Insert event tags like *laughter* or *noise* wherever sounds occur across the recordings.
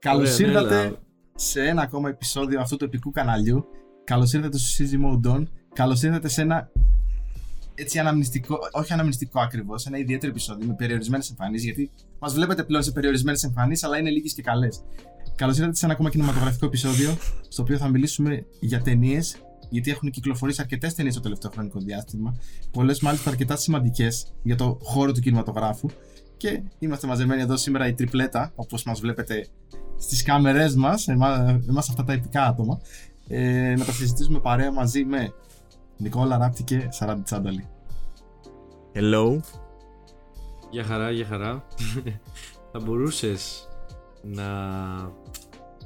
Καλώ Ωραία, ναι, ήρθατε αλλά- σε ένα ακόμα επεισόδιο αυτού του επικού καναλιού. Καλώ ήρθατε στο CG Mode On. Καλώ ήρθατε σε ένα έτσι αναμνηστικό, όχι αναμνηστικό ακριβώς, ένα ιδιαίτερο επεισόδιο με περιορισμένες εμφανίσεις. Γιατί μας βλέπετε πλέον σε περιορισμένες εμφανίσεις, αλλά είναι λίγες και καλές. Καλώ ήρθατε σε ένα ακόμα κινηματογραφικό επεισόδιο, στο οποίο θα μιλήσουμε για ταινίες, γιατί έχουν κυκλοφορήσει αρκετές ταινίες το τελευταίο χρονικό διάστημα. Πολλές μάλιστα αρκετά σημαντικές για το χώρο του κινηματογράφου. Και είμαστε μαζεμένοι εδώ σήμερα η τριπλέτα, όπως μας βλέπετε στις κάμερές μας, εμά αυτά τα επικά άτομα, ε, να τα συζητήσουμε παρέα μαζί με Νικόλα Ράπτη και Σαράντι Τσάνταλη. Hello. Για χαρά, για χαρά. *laughs* θα μπορούσες να,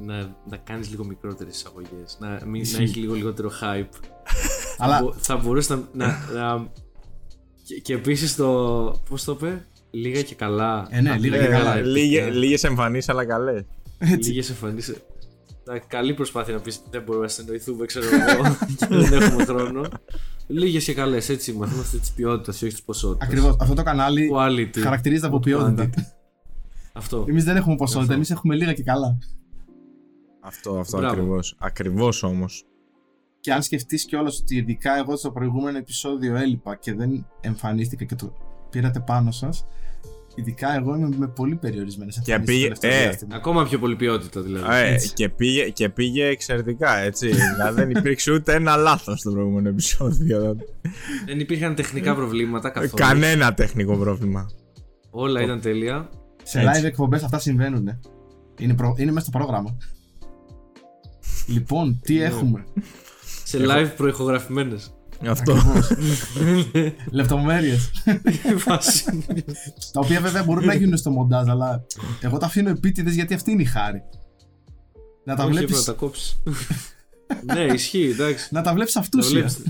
να, να κάνεις λίγο μικρότερες εισαγωγές, να, μην, να Ισχύει. έχεις λίγο λιγότερο hype. Αλλά θα, μπο- θα μπορούσες να... να, να και, και επίσης το... πώς το είπε; Λίγα και καλά. Ε, ναι, Α, λίγα και Ε, καλά, λίγε- ε, Λίγες εμφανίσεις αλλά καλές. Έτσι. Λίγες εμφανίσεις. Να, καλή προσπάθεια να πεις ότι δεν μπορούμε να συνεννοηθούμε, ξέρω *laughs* εγώ, και δεν έχουμε χρόνο. Λίγες και καλές, έτσι είμαστε. Είμαστε της ποιότητας, όχι της ποσότητας. Ακριβώς. Αυτό το κανάλι Quality. χαρακτηρίζεται από ποιότητα. Quantity. Αυτό. Εμείς δεν έχουμε ποσότητα, Αυτό. εμείς έχουμε λίγα και καλά. Αυτό, αυτό Μπράβο. ακριβώς. Ακριβώς όμως. Και αν σκεφτείς κιόλας ότι ειδικά εγώ στο προηγούμενο επεισόδιο έλειπα και δεν εμφανίστηκα και το πήρατε πάνω σας, ειδικά εγώ είμαι με πολύ περιορισμένες εμφανίσεις. πήγε- ε, Ακόμα πιο πολύ ποιότητα δηλαδή. Ε, Έτσι. και, πήγε, και πήγε εξαιρετικά, έτσι. *laughs* δηλαδή δεν υπήρξε ούτε ένα λάθος στο προηγούμενο επεισόδιο. Δεν υπήρχαν τεχνικά προβλήματα καθόλου. Κανένα τεχνικό πρόβλημα. Όλα ήταν τέλεια. Σε Έτσι. live εκπομπές αυτά συμβαίνουν. ε. Είναι, προ... είναι μέσα στο πρόγραμμα. Λοιπόν, τι Ναι. έχουμε; Σε live προηχογραφημένες. Αυτό. *laughs* Λεπτομέρειες. τα οποία βέβαια μπορούν να γίνουν στο μοντάζ, αλλά εγώ τα αφήνω επίτηδες γιατί αυτή είναι η χάρη. Να τα Όχι, βλέπεις έπρεπε να τα κόψεις. ναι, ισχύει, εντάξει. να τα βλέπεις Τα αυτούσια. βλέπεις.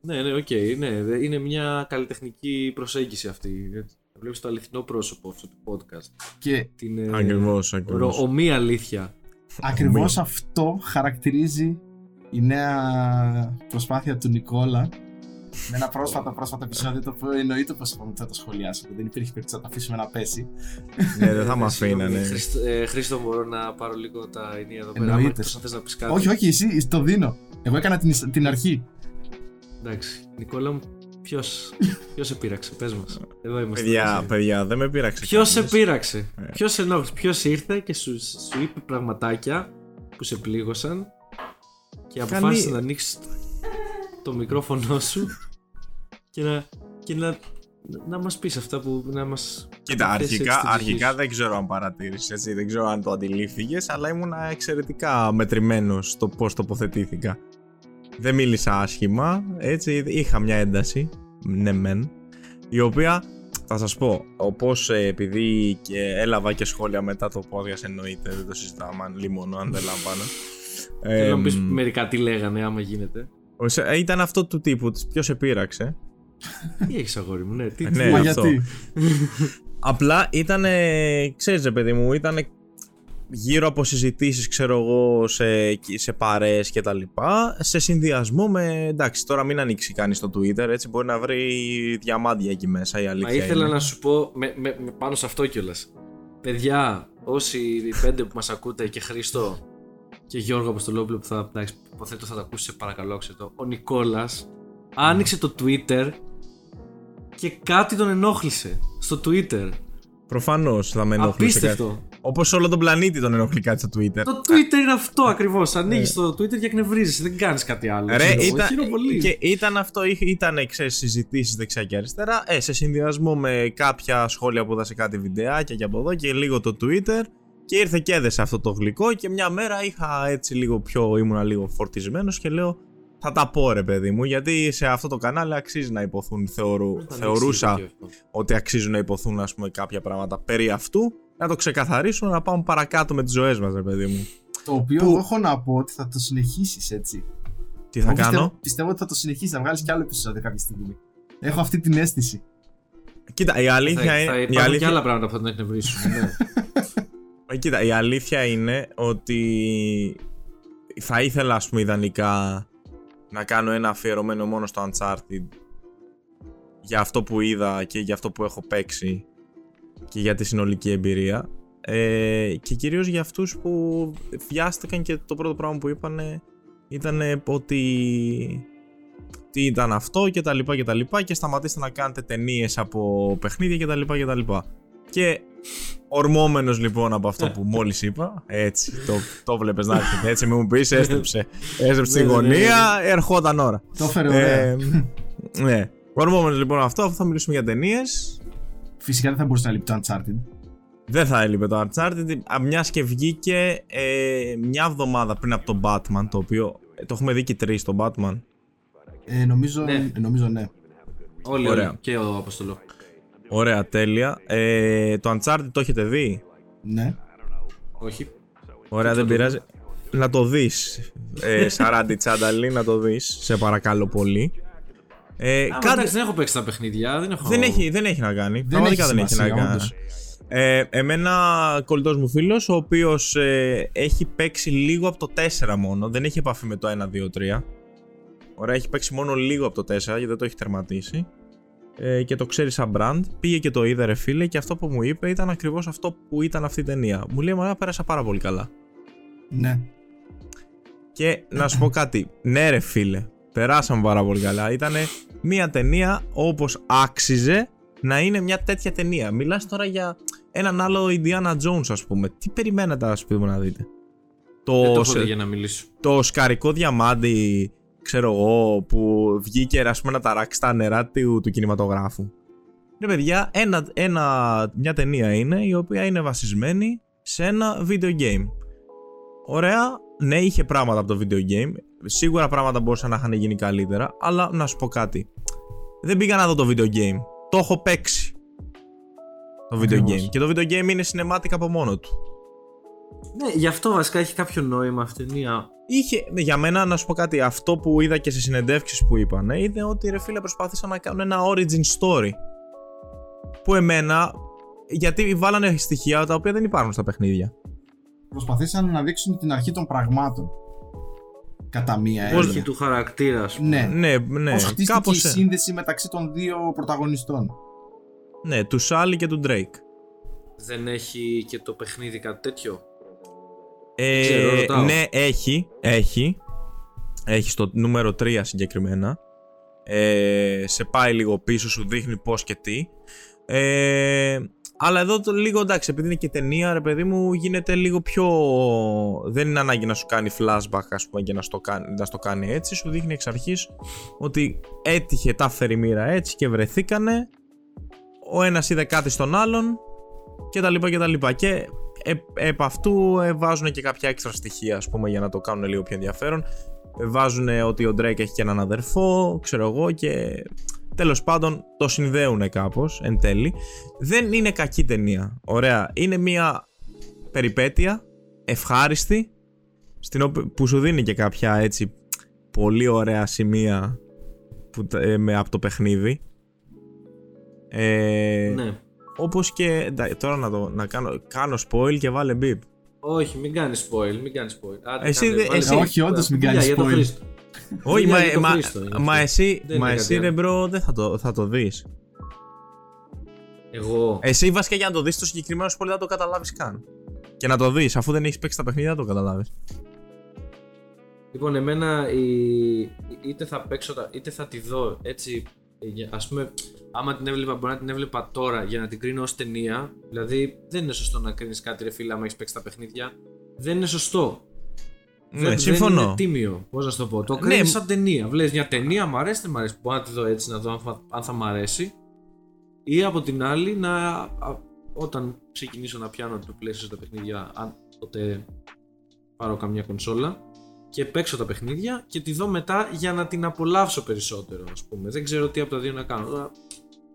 Ναι, ναι, οκ, ναι. δε- Είναι μια καλλιτεχνική προσέγγιση αυτή. έτσι. Να βλέπεις το αληθινό πρόσωπο αυτού του podcast. Και Την ε, Ακριβώς, ρο- ακριβώς. ωμή αλήθεια. ακριβώς αυτό χαρακτηρίζει η νέα προσπάθεια του Νικόλα με ένα πρόσφατο πρόσφατο επεισόδιο το οποίο εννοείται πως είπαμε ότι θα το σχολιάσουμε. Δεν υπήρχε περίπτωση να το αφήσουμε να πέσει. Ναι, δεν θα με Συγγνώμη, αφήνανε. Χρήστο, ε, Χρήστο, μπορώ να πάρω λίγο τα ενία εδώ πέρα. Εννοείται. Αν θες να πεις κάτι. Όχι, όχι, εσύ το δίνω. Εγώ έκανα την, την αρχή. Εντάξει. Νικόλα μου, ποιος, ποιος σε πείραξε, πες μας. Εδώ είμαστε. Παιδιά, μαζί. παιδιά, δεν με πείραξε. Ποιος σε κανείς. πείραξε, Ε. ποιος σε ενόχλησε, ποιος ήρθε και σου, σου είπε πραγματάκια που σε πλήγωσαν και Κανεί- αποφάσισε να ανοίξει το μικρόφωνο σου και να, και να, να μας πεις αυτά που να μας Κοίτα, θέσει αρχικά, έτσι την ψυχή αρχικά σου. δεν ξέρω αν παρατήρησε, έτσι, δεν ξέρω αν το αντιλήφθηκες, αλλά ήμουν εξαιρετικά μετρημένος στο πώς τοποθετήθηκα. Δεν μίλησα άσχημα, έτσι, είχα μια ένταση, ναι μεν, η οποία θα σας πω, όπως ε, επειδή και έλαβα και σχόλια μετά το podcast εννοείται, δεν το συζητάμε, αν λίμωνο, αν δεν λαμβάνω. Θέλω να μου πεις Εμ, μερικά τι λέγανε άμα γίνεται. ως- ε, ήταν αυτό του τύπου, της ποιος σε πείραξε; Τι έχεις αγόρι μου, ναι, τι, Ναι, Μα αυτό. γιατί; Απλά ήταν, ξέρεις ρε παιδί μου, ήταν γύρω από συζητήσεις ξέρω εγώ σε, σε παρέες και τα λοιπά σε συνδυασμό με, εντάξει τώρα μην ανοίξει κανείς το Twitter έτσι μπορεί να βρει διαμάντια εκεί μέσα η αλήθεια Μα ήθελα είναι. να σου πω με, με, με πάνω σε αυτό κιόλας. Παιδιά, όσοι οι πέντε που μας ακούτε και Χρήστο και Γιώργο Αποστολόπουλο που θα, εντάξει, υποθέτω θα τα ακούσει, σε παρακαλώ το. Ο Νικόλας άνοιξε το Twitter και κάτι τον ενόχλησε στο Twitter. Προφανώς θα με ενοχλούσε κάτι. Απίστευτο. Όπως όλο τον πλανήτη τον ενοχλεί κάτι στο Twitter Το Twitter είναι αυτό ακριβώς. Ανοίγεις το Twitter και εκνευρίζεσαι. Δεν κάνεις κάτι άλλο. Ε. Ρε, Ξέρω εγώ. ήταν, Χαίρομαι πολύ. και ήταν αυτό, είχε- ήταν ξέρεις, συζητήσεις δεξιά και αριστερά, ε, σε συνδυασμό με κάποια σχόλια που είδα σε κάτι βιντεάκια και από εδώ και λίγο το Twitter και ήρθε και έδεσε αυτό το γλυκό και μια μέρα είχα έτσι λίγο πιο, ήμουνα λίγο φορτισμένος και λέω θα τα πω ρε παιδί μου γιατί σε αυτό το κανάλι αξίζει να υποθούν, θεωρού, Όταν ανοίξει θεωρούσα το τέτοιο. ότι αξίζουν να υποθούν ας πούμε κάποια πράγματα περί αυτού να το ξεκαθαρίσουμε να πάμε παρακάτω με τις ζωές μας ρε παιδί μου. Το οποίο Που- εγώ έχω να πω ότι θα το συνεχίσεις έτσι. Τι θα Εγώ κάνω; Πιστεύω, πιστεύω ότι θα το συνεχίσεις να βγάλεις κι άλλο επεισόδιο κάποια στιγμή. Έχω αυτή την αίσθηση. Κοίτα, η αλήθεια Θα, είναι. θα η υπάρχουν και αλήθεια- άλλα πράγματα που θα τον εκνευρίσουν. ναι. *laughs* Ε, Κοίτα, η αλήθεια είναι ότι θα ήθελα, ας πούμε, ιδανικά να κάνω ένα αφιερωμένο μόνο στο Uncharted για αυτό που είδα και για αυτό που έχω παίξει και για τη συνολική εμπειρία. ε, και κυρίως για αυτούς που βιάστηκαν και το πρώτο πράγμα που είπαν ήταν ότι τι ήταν αυτό και τα λοιπά και τα λοιπά και σταματήστε να κάνετε ταινίες από παιχνίδια και τα λοιπά και τα λοιπά. Και ορμόμενος λοιπόν από αυτό που μόλις είπα, έτσι, το, το βλέπεις να έρχεται, έτσι μην μου πεις, έστρεψε, έστρεψε στη γωνία, ερχόταν ώρα. Το έφερε ωραία. Ε, ναι. Ορμόμενος λοιπόν αυτό, αφού θα μιλήσουμε για ταινίες. Φυσικά δεν θα μπορούσε να λείπει το Uncharted. Δεν θα έλειπε το Uncharted, μιας και βγήκε ε, μια εβδομάδα πριν από το Batman, το οποίο ε, το έχουμε δει και τρεις το Batman. Ε, νομίζω, ναι. νομίζω ναι. Όλοι, Ωραία. όλοι. Και ο Αποστολό. Ωραία, τέλεια. Ε, το Uncharted το έχετε δει; Ναι. Όχι. Ωραία, δεν πειράζει. Να το δεις. Ε, *laughs* Σαράντι Τσάνταλη, να το δεις. Σε παρακαλώ πολύ. Ε, Α, κάτι... δεν έχω παίξει τα παιχνίδια. Δεν, έχω... δεν, έχει, δεν έχει να κάνει. Δεν έχει δεν έχει να κάνει. Ε, εμένα κολλητός μου φίλος, ο οποίος ε, έχει παίξει λίγο από το 4 μόνο, δεν έχει επαφή με το 1, 2, 3. Ωραία, έχει παίξει μόνο λίγο από το 4 γιατί δεν το έχει τερματίσει. Ε, και το ξέρει σαν brand. Πήγε και το είδε, ρε φίλε, και αυτό που μου είπε ήταν ακριβώς αυτό που ήταν αυτή η ταινία. Μου λέει, Μα πέρασα πάρα πολύ καλά. Ναι. Και να σου πω *clears throat* κάτι. Ναι, ρε φίλε, περάσαμε πάρα πολύ καλά. Ήταν μια ταινία όπως άξιζε να είναι μια τέτοια ταινία. Μιλάς τώρα για έναν άλλο Indiana Jones, ας πούμε. Τι περιμένετε, ας πούμε, να δείτε; Το, το για να μιλήσω. Το σκαρικό διαμάντι ξέρω εγώ, που βγήκε ας πούμε να ταράξει τα νερά του, του κινηματογράφου. Ναι παιδιά, ένα, ένα, μια ταινία είναι η οποία είναι βασισμένη σε ένα video game. Ωραία, ναι είχε πράγματα από το video game, σίγουρα πράγματα μπορούσαν να είχαν γίνει καλύτερα, αλλά να σου πω κάτι. Δεν πήγα να δω το video game, το έχω παίξει. Το video game. Και το video game είναι cinematic από μόνο του. Ναι, γι' αυτό βασικά έχει κάποιο νόημα αυτή η ταινία. Είχε, ναι, για μένα να σου πω κάτι, αυτό που είδα και σε συνεντεύξεις που είπαν είναι ότι ρε φίλε προσπάθησαν να κάνουν ένα origin story. Που εμένα, γιατί βάλανε στοιχεία τα οποία δεν υπάρχουν στα παιχνίδια. Προσπαθήσαν να δείξουν την αρχή των πραγμάτων. Κατά μία έννοια. Όχι του χαρακτήρα, ας πούμε. Ναι, ναι. ναι. Πώς χτίστηκε η σύνδεση μεταξύ των δύο πρωταγωνιστών. Ναι, του Σάλι και του Drake. Δεν έχει και το παιχνίδι κάτι τέτοιο; Ε, ναι, έχει. Έχει. Έχει στο νούμερο 3 συγκεκριμένα. Ε, σε πάει λίγο πίσω, σου δείχνει πώς και τι. Ε, αλλά εδώ το λίγο εντάξει, επειδή είναι και ταινία, ρε παιδί μου, γίνεται λίγο πιο. Δεν είναι ανάγκη να σου κάνει flashback, ας πούμε, και να στο, κάνει, να στο κάνει έτσι. Σου δείχνει εξ αρχής ότι έτυχε τα φέρει μοίρα έτσι και βρεθήκανε. Ο ένας είδε κάτι στον άλλον και τα λοιπά και τα λοιπά. Και επ' αυτού ε, βάζουν και κάποια έξτρα στοιχεία, ας πούμε, για να το κάνουν λίγο πιο ενδιαφέρον. Ε, βάζουν ότι ο Drake έχει και έναν αδερφό, ξέρω εγώ, και τέλος πάντων το συνδέουν κάπως, εν τέλει. Δεν είναι κακή ταινία, ωραία. Είναι μια περιπέτεια, ευχάριστη, στην που σου δίνει και κάποια έτσι πολύ ωραία σημεία που, ε, με, από το παιχνίδι. Ε, ναι. Όπως και. Τώρα να, το, να κάνω, κάνω spoil και βάλε beep. Όχι, μην κάνεις spoil, μην κάνεις spoil. Άντε, εσύ, κάνε, εσύ, όχι, όντως μην κάνεις spoil. Όχι, μα, μα, μα, εσύ, μα εσύ ρε bro δεν θα το, θα το δεις. Εγώ. Εσύ βασικά για να το δεις το συγκεκριμένο spoil δεν το καταλάβεις καν. Και να το δεις, αφού δεν έχεις παίξει τα παιχνίδια, δεν το καταλάβεις. Λοιπόν, εμένα η... είτε θα παίξω, είτε θα τη δω έτσι Α πούμε, άμα την έβλεπα, μπορεί να την έβλεπα τώρα για να την κρίνω ως ταινία. Δηλαδή, δεν είναι σωστό να κρίνεις κάτι, ρε φίλε, άμα έχεις παίξει τα παιχνίδια. Δεν είναι σωστό. Ναι, δεν, συμφωνώ. Δεν είναι τίμιο, πώς να σου το πω. Το κρίνεις ναι. σαν ταινία. Βλέπεις μια ταινία, μου αρέσει, δεν μου αρέσει. Μπορώ να τη δω έτσι, να δω αν θα, αν θα μ' αρέσει. Ή από την άλλη, να, όταν ξεκινήσω να πιάνω το PlayStation τα παιχνίδια, αν τότε πάρω καμιά κονσόλα, και παίξω τα παιχνίδια και τη δω μετά για να την απολαύσω περισσότερο, ας πούμε. Δεν ξέρω τι από τα δύο να κάνω. Τώρα,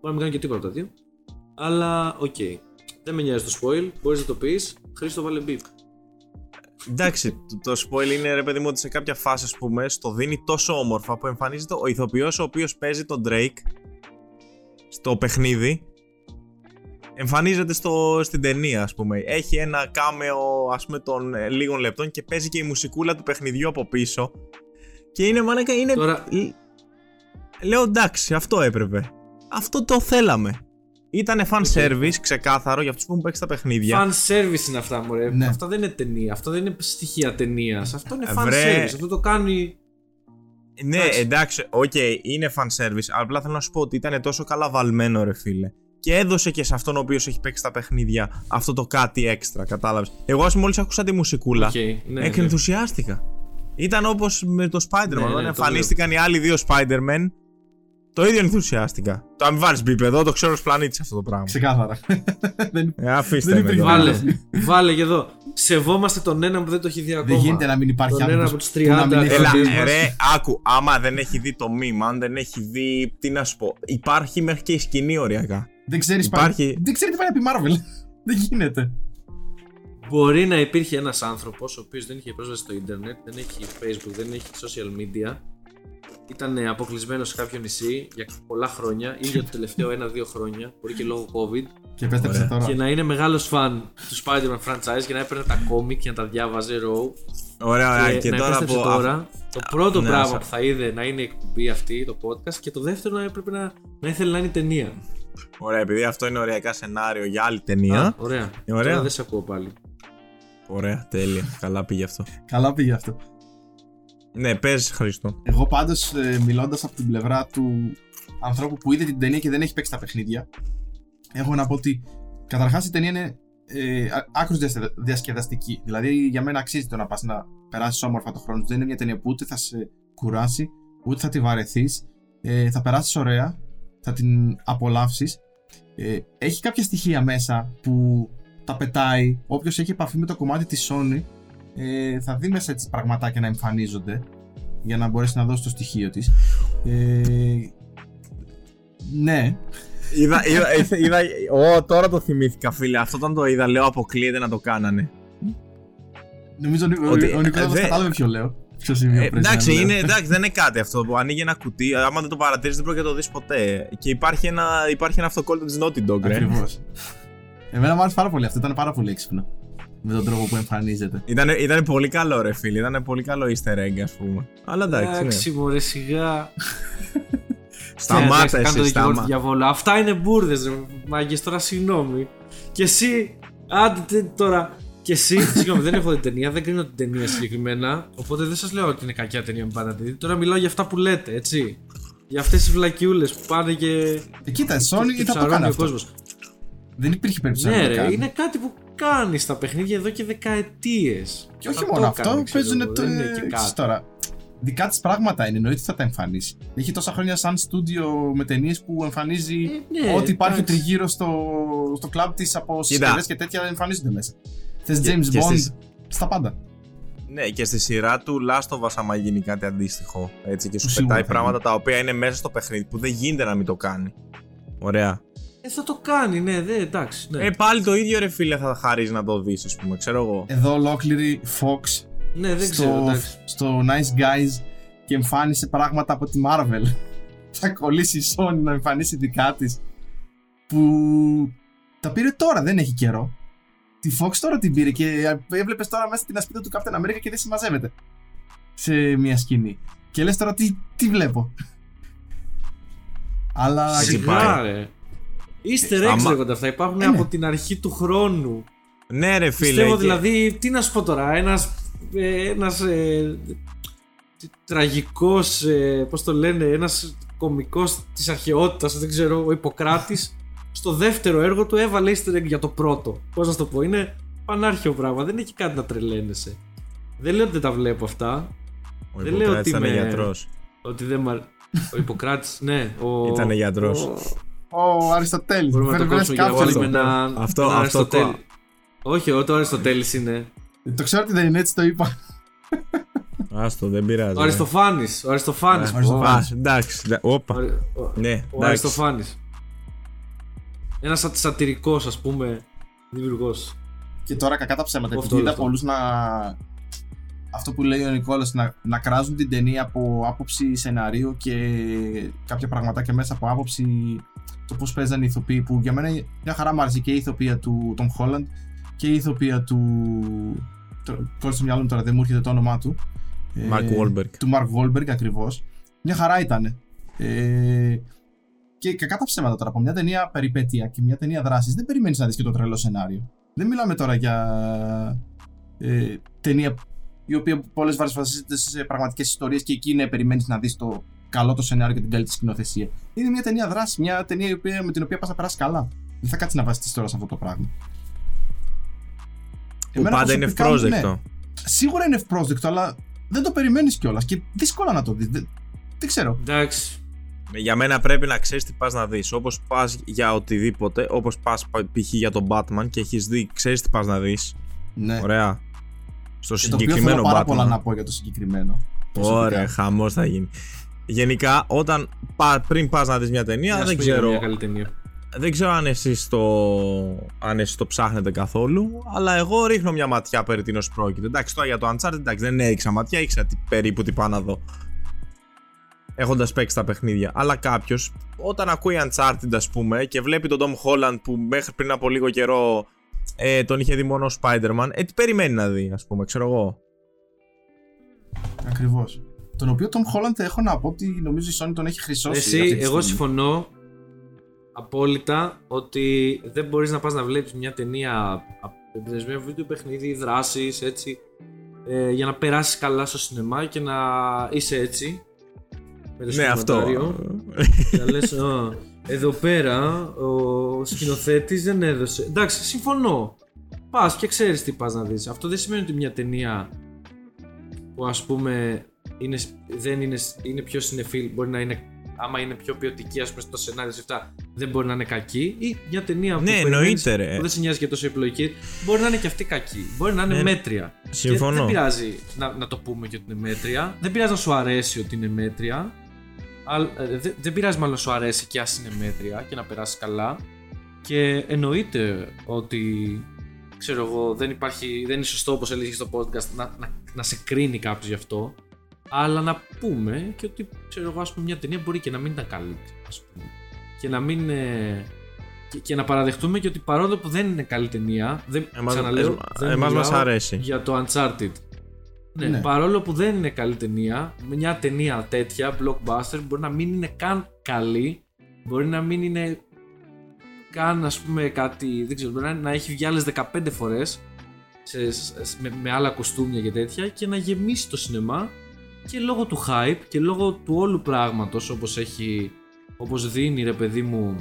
μπορεί να μην κάνω και τίποτα από τα δύο. Αλλά, OK. Okay. Δεν με νοιάζει το spoil. Μπορείς να το πεις. Χρήστο, βάλε beep. Εντάξει, το, το spoil είναι ρε παιδί μου ότι σε κάποια φάση, ας πούμε, στο δίνει τόσο όμορφα που εμφανίζεται ο ηθοποιός ο οποίος παίζει τον Drake στο παιχνίδι εμφανίζεται στο, στην ταινία, ας πούμε. Έχει ένα κάμεο, ας πούμε, των ε, λίγων λεπτών και παίζει και η μουσικούλα του παιχνιδιού από πίσω. Και είναι μάνα είναι... Τώρα... Λέω εντάξει, αυτό έπρεπε. Αυτό το θέλαμε. Ήταν fan service, ξεκάθαρο, για αυτούς που έχουν παίξει τα παιχνίδια. Fan service είναι αυτά, μωρέ. Ναι. Αυτά δεν είναι ταινία. Αυτό δεν είναι στοιχεία ταινίας. Αυτό είναι fan Βρε. service. Αυτό το κάνει. Ναι, Εντάξει. εντάξει, οκ, είναι fan service, αλλά απλά θέλω να σου πω ότι ήταν τόσο καλά βαλμένο, ρε φίλε. Και έδωσε και σε αυτόν ο οποίος έχει παίξει τα παιχνίδια αυτό το κάτι έξτρα, κατάλαβες. Εγώ, ας μόλις άκουσα τη μουσικούλα, Οκ, ναι, ναι. εκενθουσιάστηκα. Ήταν όπως με το Spider-Man. Ναι, ναι, Όταν το εμφανίστηκαν οι άλλοι δύο Spider-Man, το ίδιο ενθουσιάστηκα. Το αν βάλει beep εδώ, το ξέρω ως πλανήτη αυτό το πράγμα. Ξεκάθαρα. *laughs* Δεν- Ε, αφήστε Δεν με υπήρχε τώρα. Βάλε, βάλε και εδώ. Σεβόμαστε τον έναν που δεν το έχει δει ακόμα. Δεν γίνεται να μην υπάρχει Τον ένα άνθρωπος από τους που να μην 30 έχει Έλα, Φαντές δει. μας. ρε, άκου, άμα δεν έχει δει το meme, αν δεν έχει δει, τι να σου πω, υπάρχει μέχρι και η σκηνή οριακά. Δεν ξέρεις Υπάρχει- Δεν ξέρει τι πάει να πει Marvel. *laughs* Δεν γίνεται. Μπορεί να υπήρχε ένας άνθρωπος ο οποίος δεν είχε πρόσβαση στο Ιντερνετ, δεν έχει Facebook, δεν έχει social media. Ήταν αποκλεισμένος σε κάποιο νησί για πολλά χρόνια ή για το τελευταίο *laughs* ένα-δύο χρόνια, μπορεί και λόγω COVID. Και επέστρεψε Ωραία. τώρα. Και να είναι μεγάλος φαν του Spider-Man franchise και να έπαιρνε τα κόμικ και να τα διάβαζε raw. Ωραία, ωραία. Και, Και, να τώρα επέστρεψε από. τώρα. Το πρώτο ναι, πράγμα σα- που θα είδε να είναι η εκπομπή αυτή, το podcast, και το δεύτερο να έπρεπε να, να ήθελε να είναι η ταινία. Ωραία, επειδή αυτό είναι οριακά σενάριο για άλλη ταινία. Α, ωραία. Ε, ωραία. Τώρα δεν σε ακούω πάλι. Ωραία, τέλεια. Καλά πήγε αυτό. Καλά πήγε αυτό. Ναι, πες Χρήστο. Εγώ πάντως μιλώντας από την πλευρά του ανθρώπου που είδε την ταινία και δεν έχει παίξει τα παιχνίδια, έχω να πω ότι καταρχάς η ταινία είναι ε, άκρως διασκεδαστική. Δηλαδή για μένα αξίζει το να πας να περάσεις όμορφα το χρόνο σου. Δεν είναι μια ταινία που ούτε θα σε κουράσει, ούτε θα τη βαρεθείς. Ε, θα περάσεις ωραία, θα την απολαύσεις. Ε, έχει κάποια στοιχεία μέσα που τα πετάει. Όποιος έχει επαφή με το κομμάτι της Sony ε, θα δει μέσα έτσι πραγματάκια να εμφανίζονται για να μπορέσει να δώσει το στοιχείο της. Ε, ναι, Είδα, είδα, είδα, είδα, Ω, τώρα το θυμήθηκα, φίλε. Αυτό όταν το είδα, λέω αποκλείεται να το κάνανε. νομίζω ο, ο, Ότι, ο Νικόλας ε, δε- κατάλαβε ποιο λέω. Ποιο σημείο Ε, πρέπει εντάξει, να λέω. είναι, εντάξει, δεν είναι κάτι αυτό που ανοίγει ένα κουτί. Άμα δεν το παρατηρήσει, δεν πρόκειται να το δεις ποτέ. Και υπάρχει ένα, υπάρχει ένα αυτοκόλλητο τη Naughty Dog, ρε. Ακριβώς. Εμένα μου άρεσε πάρα πολύ αυτό, ήταν πάρα πολύ έξυπνο. Με τον τρόπο που εμφανίζεται. Ήταν, ήταν πολύ καλό, ρε φίλε. Ήταν πολύ καλό easter egg, ας πούμε. Αλλά εντάξει. Ναι. Εντάξει, μωρέ, σιγά. *laughs* Σταμάτα Ναι, εντάξει, εσύ, κάνω το δικηγόρο του σταμάτα. διαβόλου. Αυτά είναι μπουρδες, ρε μάγκες. Τώρα συγγνώμη. Και εσύ, άντε τε- τώρα. Και εσύ, συγγνώμη, δεν έχω δει ταινία, δεν κρίνω την ταινία συγκεκριμένα. Οπότε δεν σας λέω ότι είναι κακιά ταινία, μην πάτε να τη δείτε. Τώρα μιλάω για αυτά που λέτε, έτσι. Για αυτές τις βλακιούλες που πάνε και. Ε, κοίτα, και- Sony και θα το ψαρώνει κάνει ο αυτό. κόσμος. Δεν υπήρχε περίπτωση Ναι, να το ρε, κάνει. είναι κάτι που κάνει στα παιχνίδια εδώ και δεκαετίες. Και όχι μόνο αυτό, παίζουν το. Δεν είναι και ξέρεις κάτι. τώρα. Δικά της πράγματα είναι, εννοείται θα τα εμφανίσει. Έχει τόσα χρόνια σαν στούντιο με ταινίες που εμφανίζει Ε, ναι, ό,τι υπάρχει εντάξει. τριγύρω στο, στο κλαμπ της από συσκευές και τέτοια εμφανίζονται μέσα. Θες Και- James και Bond στις- στα πάντα. Ναι, και στη σειρά του Last of Us, άμα γίνει κάτι αντίστοιχο. Έτσι, και σου Σίγουρα πετάει θα πράγματα γίνει. τα οποία είναι μέσα στο παιχνίδι που δεν γίνεται να μην το κάνει. Ωραία. Ε, θα το κάνει, ναι, δε, εντάξει. Ναι, Ε, πάλι το ίδιο ρε φίλε θα χαρίζει να το δεις, ας πούμε, ξέρω εγώ. Εδώ ολόκληρη Fox ναι δεν στο, ξέρω, εντάξει. στο Nice Guys και εμφάνισε πράγματα από τη Marvel. *laughs* θα κολλήσει η Sony να εμφανίσει δικά της. Που τα πήρε τώρα, δεν έχει καιρό. Τη Fox τώρα την πήρε και έβλεπες τώρα μέσα την ασπίδα του Captain America και δεν συμμαζεύεται σε μια σκηνή. Και λες τώρα τι, τι βλέπω. *laughs* Αλλά Έτσι Σιγά, πάει. ρε. Easter eggs άμα- λέγονται αυτά. Υπάρχουν Ε, ναι. από την αρχή του χρόνου. Ναι, ρε φίλε. Πιστεύω και- δηλαδή, τι να σου πω τώρα, ένας, ε, ένας ε, τι- τραγικός, ε, πώς το λένε, ένας κομικός της αρχαιότητας, δεν ξέρω, ο Ιπποκράτης, στο δεύτερο έργο του έβαλε easter egg για το πρώτο. Πώς να σου το πω, είναι πανάρχιο πράγμα, δεν έχει κάτι να τρελαίνεσαι. Δεν λέω ότι δεν τα βλέπω αυτά, Ο δεν λέω Ιπποκράτης ότι ήταν είμαι- γιατρός. ότι δεν μ' αρ- Ο Ιπποκράτης, ναι. Ο... Ήτανε γιατρός. ο- ο Αριστοτέλης Μπορούμε να το φέρνει κόψουμε και να κάποιος βάλουμε εδώ. ένα. Αυτό- ένα αυτό Αριστοτέλη. κο- Όχι, ο το Αριστοτέλης είναι. Το ξέρω ότι δεν είναι έτσι το είπα. Άστο, δεν πειράζει. Ο Αριστοφάνης. Ο Αριστοφάνης. Ε, πω. Αριστοφάνης. Α, εντάξει. δε- Όπα. Ο- ο- Ναι, Ο εντάξει. Αριστοφάνης. Ένας σα, σατυρικός ας πούμε δημιουργός. Και τώρα κακά τα ψέματα. Αυτό Επειδή είδα λεπτό. πολλούς να. Αυτό που λέει ο Νικόλας, να, να κράζουν την ταινία από άποψη σεναρίου και κάποια πραγματάκια μέσα από άποψη το πώς παίζανε οι ηθοποιοί. Που για μένα μια χαρά μου άρεσε και η ηθοποιία του Tom Holland και η ηθοποιία του. Κόλλησε στο μυαλό μου τώρα, δεν μου έρχεται το όνομά του. Mark Ε, Wahlberg. Του Mark Wahlberg ακριβώς. Μια χαρά ήταν. Ε, Και κακά τα ψέματα τώρα. Από μια ταινία περιπέτεια και μια ταινία δράσης δεν περιμένεις να δεις και το τρελό σενάριο. Δεν μιλάμε τώρα για ε, ταινία η οποία πολλές φορές βασίζεται σε πραγματικές ιστορίες και εκεί ναι, περιμένεις να δεις το καλό το σενάριο και την καλή τη σκηνοθεσία. Είναι μια ταινία δράσης, μια ταινία η οποία, με την οποία πας να περάσεις καλά. Δεν θα κάτσεις να βασιστείς τώρα σε αυτό το πράγμα. Που πάντα είναι προσωπικά, ευπρόσδεκτο. ναι. Σίγουρα είναι ευπρόσδεκτο, αλλά δεν το περιμένεις κιόλας και δύσκολα να το δεις. Δεν, δεν ξέρω. Εντάξει. Για μένα πρέπει να ξέρεις τι πας να δεις. Όπως πας για οτιδήποτε, όπως πας π.χ. για τον Batman και έχεις δει, ξέρεις τι πας να δεις. Ναι. Ωραία. Στο Και το οποίο συγκεκριμένο θέλω πάρα Batman. πολλά να πω για το συγκεκριμένο. Ωραία, Προσωπικά. χαμός θα γίνει. Γενικά, όταν πα, πριν πας να δεις μια ταινία, Να σου δεν πω για ξέρω, Μια καλή ταινία. δεν ξέρω αν εσείς το, αν εσείς το ψάχνετε καθόλου, αλλά εγώ ρίχνω μια ματιά περί τίνος πρόκειται. Εντάξει, τώρα για το Uncharted, εντάξει, δεν έριξα ματιά, ήξερα τι, περίπου τι πάω να δω. Έχοντας παίξει τα παιχνίδια. Αλλά κάποιος, όταν ακούει Uncharted, ας πούμε, και βλέπει τον Tom Holland που μέχρι πριν από λίγο καιρό ε, τον είχε δει μόνο ο Spider-Man, ε, τι περιμένει να δει, ας πούμε, ξέρω εγώ. Ακριβώς. Τον οποίο Tom Holland έχω να πω ότι νομίζω η Sony τον έχει χρυσώσει. Εσύ, αυτή τη εγώ στιγμή. συμφωνώ απόλυτα ότι δεν μπορείς να πας να βλέπεις μια ταινία εμπνευσμένο βίντεο παιχνίδι, δράσεις, έτσι ε, για να περάσεις καλά στο σινεμά και να είσαι έτσι με το Ναι, αυτό. σινεματάριο και να λες «Α, εδώ πέρα ο σκηνοθέτης δεν έδωσε. Εντάξει συμφωνώ. Πας και ξέρεις τι πας να δεις. Αυτό δεν σημαίνει ότι μια ταινία που ας πούμε είναι, δεν είναι, είναι πιο συνεφίλ μπορεί να είναι άμα είναι πιο ποιοτική ας πούμε στο σενάριο σε αυτά δεν μπορεί να είναι κακή. Ή μια ταινία που, Ναι, περιμένεις, εννοείται, ρε. που δεν σε νοιάζει και τόσο επιλογική μπορεί να είναι και αυτή κακή. Μπορεί να είναι Ναι, μέτρια. Συμφωνώ. και δεν πειράζει να, να το πούμε και ότι είναι μέτρια. Δεν πειράζει να σου αρέσει ότι είναι μέτρια. αλλά, ε, δεν, δεν πειράζει μάλλον να σου αρέσει και ας είναι μέτρια και να περάσεις καλά. Και εννοείται ότι ξέρω εγώ δεν υπάρχει δεν είναι σωστό όπως έλεγες στο podcast να, να, να σε κρίνει κάποιος γι' αυτό. Αλλά να πούμε και ότι ξέρω εγώ ας πούμε μια ταινία μπορεί και να μην ήταν καλή ας πούμε. Και να μην ε, και, και να παραδεχτούμε και ότι παρόλο που δεν είναι καλή ταινία δεν, Εμάς, ξαναλέω, εμάς, δεν εμάς μας μιλάω αρέσει. για το Uncharted ναι, Ναι. παρόλο που δεν είναι καλή ταινία, μια ταινία τέτοια, blockbuster, μπορεί να μην είναι καν καλή, μπορεί να μην είναι καν ας πούμε κάτι, δεν ξέρω, μπορεί να, να έχει βγει άλλες 15 φορές σε, σε- με, με άλλα κοστούμια και τέτοια και να γεμίσει το σινεμά και λόγω του hype και λόγω του όλου πράγματος όπως έχει, όπως δίνει ρε παιδί μου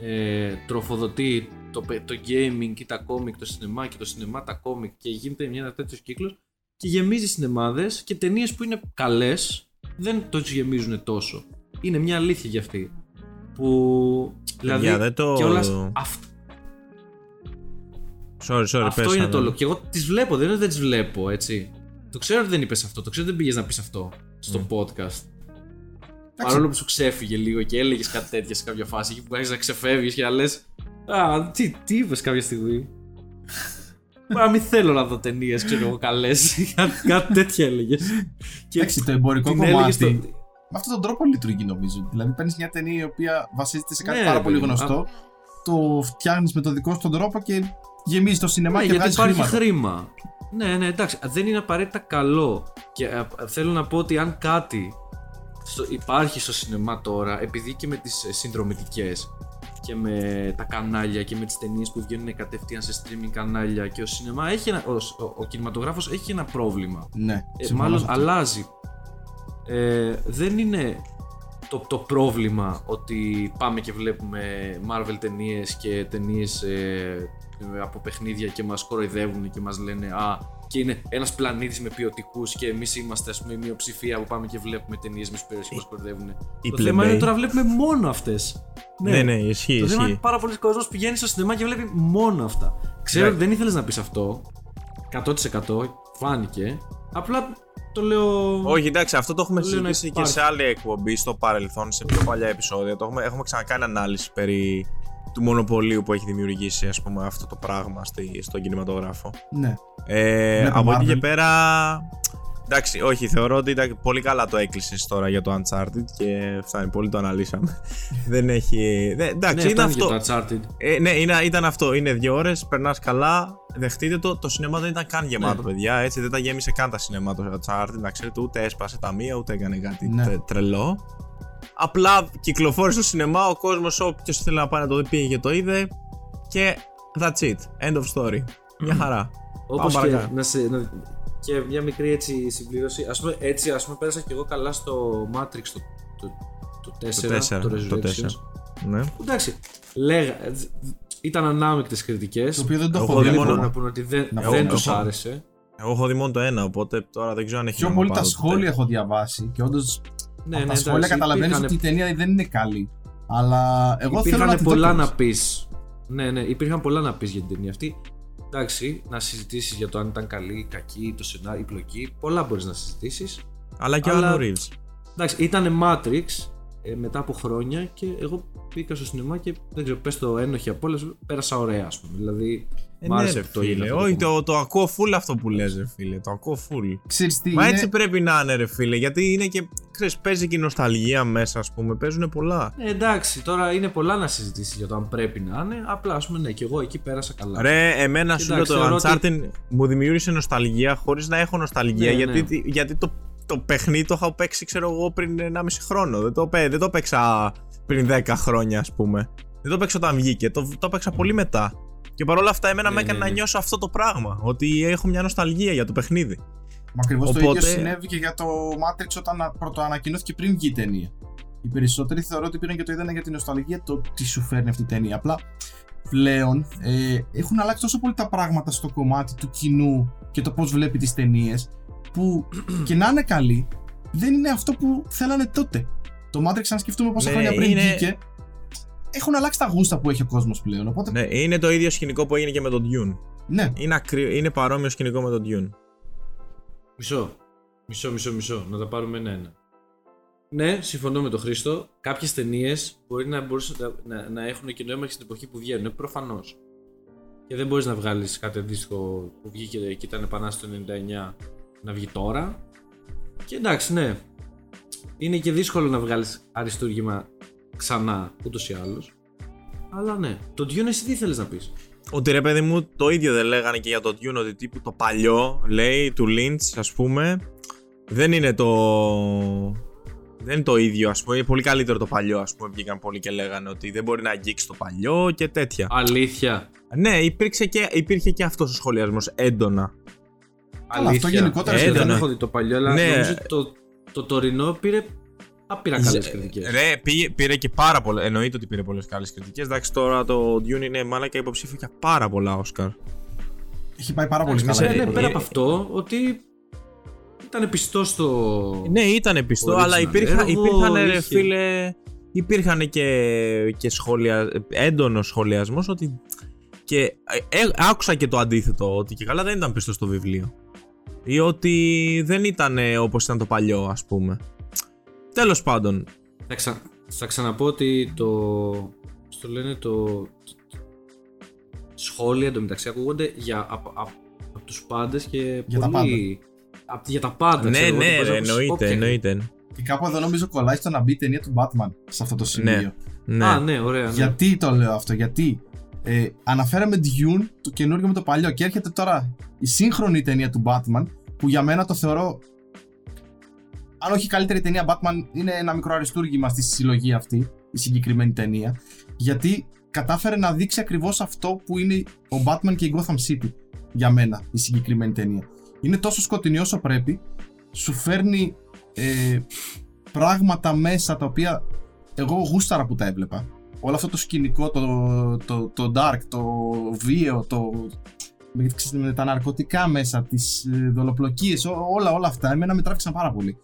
ε, τροφοδοτεί το, πε- το gaming και τα comic, το σινεμά και το σινεμά τα comic και γίνεται μια τέτοιος κύκλος και γεμίζει σινεμάδες και ταινίες που είναι καλές δεν το τους γεμίζουν τόσο. Είναι μια αλήθεια για αυτή. Που. Δηλαδή. Παιδιά, δεν το- κιόλας αυ- Sorry, sorry, αυτό πες, είναι Άννα. το λόγο. Και εγώ τις βλέπω, δεν είναι ότι δεν τις βλέπω, έτσι. Το ξέρω ότι δεν είπες αυτό, το ξέρω ότι δεν πήγες να πεις αυτό στο podcast. Παρόλο που σου ξέφυγε λίγο και έλεγες κάτι τέτοια σε κάποια φάση εκεί που άρχισες να ξεφεύγεις και να λες. Α, τι, τι είπες κάποια στιγμή. Μπορεί να μην θέλω να δω ταινίες, ξέρω εγώ, καλές. *laughs* κάτι τέτοια έλεγες. Και Εντάξει, το εμπορικό την έλεγες κομμάτι. στο- Με αυτόν τον τρόπο λειτουργεί νομίζω. Δηλαδή παίρνεις μια ταινία η οποία βασίζεται σε κάτι Ναι, πάρα ρε πολύ παιδί μου. γνωστό, το φτιάχνει με το δικό σου τον τρόπο και γεμίζεις το σινεμά Ναι, και γιατί βγάζεις υπάρχει χρήματα. χρήμα. Ναι, ναι, εντάξει. Δεν είναι απαραίτητα καλό. Και ε, θέλω να πω ότι αν κάτι στο, υπάρχει στο σινεμά τώρα, επειδή και με τις ε, συνδρομητικές και με τα κανάλια και με τις ταινίες που βγαίνουν κατευθείαν σε streaming κανάλια και ο σινεμά έχει ένα, ο, ο, ο κινηματογράφος έχει ένα πρόβλημα. Ναι, Ε, συμφωνώ μάλλον σε αυτό. αλλάζει. Ε, δεν είναι το, το πρόβλημα ότι πάμε και βλέπουμε Marvel ταινίες και ταινίες από παιχνίδια και μας κοροϊδεύουν και μας λένε Α, και είναι ένας πλανήτης με ποιοτικούς και εμείς είμαστε ας πούμε η μειοψηφία που πάμε και βλέπουμε ταινίες με σупέρ και μας κοροϊδεύουν. οι Το θέμα είναι πλεμπέοι. τώρα βλέπουμε μόνο αυτές. Ναι, ναι, ισχύει, Το θέμα είναι ισχύει. ότι πάρα πολλοί κόσμος πηγαίνει στο σινεμά και βλέπει μόνο αυτά. Ξέρω Ναι. ότι δεν ήθελες να πεις αυτό. 100% φάνηκε. Απλά το λέω. Όχι, εντάξει, αυτό το έχουμε Το λέω να συζητήσει και υπάρχει. σε άλλη εκπομπή στο παρελθόν, σε πιο παλιά επεισόδια. Το έχουμε, έχουμε ξανακάνει ανάλυση περί του μονοπωλίου που έχει δημιουργήσει ας πούμε, αυτό το πράγμα στη, στον κινηματογράφο. Ναι. Ε, Με το από εκεί Marvel. και πέρα. Εντάξει, όχι, θεωρώ ότι ήταν πολύ καλά το έκλεισες τώρα για το Uncharted και φτάνει, πολύ το αναλύσαμε. *laughs* δεν έχει. Δεν, εντάξει, ναι, είναι φτάνει αυτό. και το Uncharted. Ε, ναι, είναι, ήταν αυτό. Είναι δύο ώρες, περνάς καλά. Δεχτείτε το. Το σινεμά δεν ήταν καν γεμάτο, Ναι. παιδιά. Έτσι δεν τα γέμισε καν τα σινεμά το Uncharted. Να ξέρετε, ούτε έσπασε τα μία, ούτε έκανε κάτι Ναι. τε- τρελό. Απλά κυκλοφόρησε στο σινεμά, ο κόσμος, όποιος θέλει να πάει να το δει, πήγε και το είδε. Και that's it. End of story. Μια χαρά. Όπως Πάμε και, παρακάτω. να σε, να, και μια μικρή έτσι συμπλήρωση. Ας πούμε, έτσι ας πούμε πέρασα και εγώ καλά στο Matrix το, το, το 4, Το 4. το Το Resurrections. 4. Ναι. Εντάξει, λέγα, ε, ήταν ανάμεικτες κριτικές. Το οποίο δεν το Εγώ έχω δει. δεν Μπορούν ακόμα. να πούνε ότι δεν, Να δεν πω, τους εγώ- άρεσε. Εγώ έχω δει μόνο το ένα, οπότε τώρα δεν ξέρω αν έχει Πιο νόημα πολύ τα πάρω το σχόλια έχω διαβάσει και όντως Ναι, από ναι, τα σχόλια εντάξει, καταλαβαίνεις υπήρχαν- ότι η ταινία δεν είναι καλή. Αλλά εγώ θέλω υπήρχαν να τη δω πολλά κιόλας. να πεις. Ναι, ναι, υπήρχαν πολλά να πεις για την ταινία αυτή. Εντάξει, να συζητήσεις για το αν ήταν καλή, κακή, το σενάριο, η πλοκή. Πολλά μπορείς να συζητήσεις. Αλλά και ο Αλλά- Keanu Reeves. Εντάξει, ήταν Matrix ε, μετά από χρόνια και εγώ πήγα στο σινεμά και δεν ξέρω, πες το ένοχη από όλες, πέρασα ωραία, ας πούμε. Δηλαδή, Ε, μ' ναι, άρεσε ρε που το είδα φίλε. αυτό το Όχι, κομμάτι. το, το ακούω full αυτό που λες, ρε φίλε. Το ακούω full. Ξέρεις τι Μα είναι... έτσι πρέπει να είναι, ρε φίλε. Γιατί είναι και. Ξέρεις, παίζει και η νοσταλγία μέσα, ας πούμε. Παίζουν πολλά. Ε, εντάξει, τώρα είναι πολλά να συζητήσεις για το αν πρέπει να είναι. Απλά, ας πούμε, ναι, και εγώ εκεί πέρασα καλά. Ρε, εμένα σου λέω Εντάξει, το θεωρώ Uncharted μου δημιούργησε νοσταλγία χωρίς να έχω νοσταλγία. Ναι, γιατί ναι. γιατί το, το παιχνίδι το είχα παίξει, ξέρω εγώ, πριν 1,5 χρόνο. Δεν το, πέ- δεν το παίξα πριν 10 χρόνια, ας πούμε. Δεν το παίξα όταν βγήκε. Το, το παίξα πολύ μετά. Και παρόλα αυτά, εμένα Ναι, με έκανε ναι, να ναι. νιώσω αυτό το πράγμα. Ότι έχω μια νοσταλγία για το παιχνίδι. Μα ακριβώς το Οπότε- ίδιο συνέβη και για το Matrix όταν α- πρωτοανακοινώθηκε πριν βγει η ταινία. Οι περισσότεροι θεωρώ ότι πήραν και το είδανε για την νοσταλγία το τι σου φέρνει αυτή η ταινία. Απλά πλέον ε, έχουν αλλάξει τόσο πολύ τα πράγματα στο κομμάτι του κοινού και το πώς βλέπει τις ταινίες που *clears throat* και να είναι καλή δεν είναι αυτό που θέλανε τότε. Το Matrix, αν σκεφτούμε πόσα Ναι, χρόνια πριν είναι- βγήκε, έχουν αλλάξει τα γούστα που έχει ο κόσμος πλέον. Οπότε, ναι. Ναι, είναι το ίδιο σκηνικό που έγινε και με τον Dune. Είναι, ακρι... είναι παρόμοιο σκηνικό με τον Dune. Μισό. Μισό, μισό, μισό. Να τα πάρουμε ένα-ένα. Ναι, συμφωνώ με τον Χρήστο. Κάποιες ταινίες μπορεί να, μπορούσαν να, να, να έχουν και νόημα και στην εποχή που βγαίνουν. Προφανώς. Και δεν μπορείς να βγάλεις κάτι αντίστοιχο που βγήκε και ήταν επανάσταση το 99 να βγει τώρα. Και εντάξει, ναι. Είναι και δύσκολο να βγάλεις αριστούργημα ξανά ούτως ή άλλως. Αλλά ναι. Το Dune, εσύ τι θέλεις να πεις; Ότι ρε παιδί μου, το ίδιο δεν λέγανε και για το Dune, ότι τύπου το παλιό, λέει, του Lynch, ας πούμε, δεν είναι το... Δεν είναι το ίδιο, ας πούμε, είναι πολύ καλύτερο το παλιό, ας πούμε, βγήκαν πολλοί και λέγανε ότι δεν μπορεί να αγγίξει το παλιό και τέτοια. Αλήθεια. Ναι, υπήρξε και, υπήρχε και αυτός ο σχολιασμός έντονα. Καλά, αυτό γενικότερα Ε, δεν έντονα. έχω δει το παλιό, αλλά Ναι. νομίζω ότι το, το τωρινό πήρε άπειρα καλές Ζε- κριτικές. Ρε, πήγε, πήρε και πάρα πολλά, εννοείται ότι πήρε πολλές καλές κριτικές, εντάξει τώρα το Dune είναι μάλακα υποψήφιο για πάρα πολλά Όσκαρ. Έχει πάει πάρα πολύ εμείς, καλά. ε, Ναι, η ναι, ταινία. πέρα από αυτό, ότι ήταν πιστό στο. Ναι, ήταν πιστό, Original αλλά υπήρχαν, έργο, υπήρχαν ρε είχε- φίλε, υπήρχαν και, και σχόλια, έντονο σχολιασμός ότι. Και ε, ε, άκουσα και το αντίθετο, ότι και καλά δεν ήταν πιστό στο βιβλίο. Ή ότι δεν ήταν ε, όπως ήταν το παλιό, ας πούμε. Τέλος πάντων, Θα, ξα... θα ξαναπώ ότι το. πώς το λένε το. το- Σχόλια εντωμεταξύ ακούγονται για, από, από, από τους πάντες και Για τα πολύ. απ' για τα πάντα. ναι, ξέρω εγώ, ναι, ότι ρε, μπορείς να ακούσεις εννοείται, όποια- εννοείται. Και κάπου εδώ νομίζω κολλάει στο να μπει η ταινία του Batman σε αυτό το σημείο. Ναι. Α, ναι, ωραία. Ναι. Γιατί το λέω αυτό, γιατί ε, αναφέραμε Dune, το καινούργιο με το παλιό και έρχεται τώρα η σύγχρονη ταινία του Batman που για μένα το θεωρώ αν όχι η καλύτερη ταινία Batman είναι ένα μικρό αριστούργημα στη συλλογή αυτή η συγκεκριμένη ταινία γιατί κατάφερε να δείξει ακριβώς αυτό που είναι ο Batman και η Gotham City για μένα η συγκεκριμένη ταινία είναι τόσο σκοτεινή όσο πρέπει σου φέρνει ε, πράγματα μέσα τα οποία εγώ γούσταρα που τα έβλεπα. Όλο αυτό το σκηνικό, το, το, το dark, το βίαιο, το, με, ξέρεις, με τα ναρκωτικά μέσα, τις ε, δολοπλοκίες, ό- όλα, όλα αυτά, εμένα με τράβηξαν πάρα πολύ.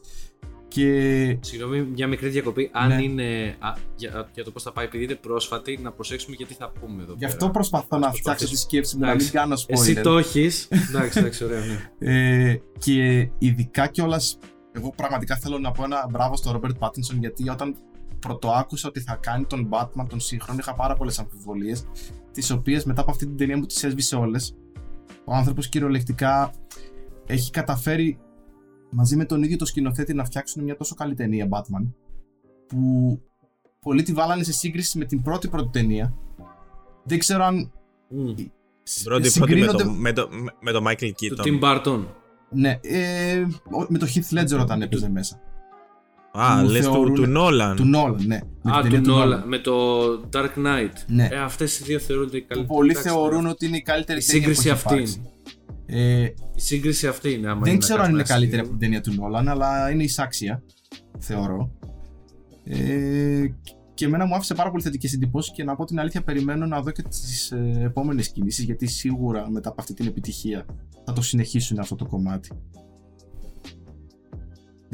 Και Συγγνώμη, μια μικρή διακοπή. Αν Ναι. είναι. Α, για, για το πώς θα πάει, επειδή είναι πρόσφατη, να προσέξουμε γιατί θα πούμε εδώ. γι' πέρα. αυτό προσπαθώ να Ας φτιάξω τη προσπαθήσουμε. σκέψη μου, να μην Εντάξει. κάνω spoiler. Εσύ το έχεις. *laughs* εντάξει, εντάξει, ωραία, ναι. Ε, και ειδικά κιόλας, εγώ πραγματικά θέλω να πω ένα μπράβο στον Ρόμπερτ Πάτινσον γιατί όταν πρωτοάκουσα ότι θα κάνει τον Batman τον σύγχρονο, είχα πάρα πολλές αμφιβολίες, τις οποίες μετά από αυτή την ταινία μου τις έσβησε όλες. Ο άνθρωπος κυριολεκτικά έχει καταφέρει μαζί με τον ίδιο το σκηνοθέτη να φτιάξουν μια τόσο καλή ταινία Batman που πολλοί τη βάλανε σε σύγκριση με την πρώτη πρώτη ταινία. Δεν ξέρω αν Μμ. Πρώτη, πρώτη με, συγκρίνονται- το, με, το, με το Michael Του Keaton. Tim Burton. Ναι, ε, ο- με το Heath Ledger όταν έπαιζε μέσα. Α, Μου λες του, θεωρούν- του Νόλαν. Του Νόλαν, ναι. Με Α, την του ταινία Νόλα. Με το Dark Knight. Ναι. Ε, αυτές οι δύο θεωρούνται οι Που καλύτερες. πολλοί Εντάξει, θεωρούν ότι είναι η καλύτερη Η ταινία που σύγκριση έχει αυτή υπάρξει. Ε, Η σύγκριση αυτή είναι. Άμα δεν να ξέρω αν κάνουμε είναι ένα καλύτερη από σύγκριση. την ταινία του Νόλαν, αλλά είναι εισάξια. Θεωρώ. Ε, και εμένα μου άφησε πάρα πολύ θετικές εντυπώσεις και να πω την αλήθεια, περιμένω να δω και τις ε, επόμενες κινήσεις γιατί σίγουρα μετά από αυτή την επιτυχία θα το συνεχίσουν αυτό το κομμάτι.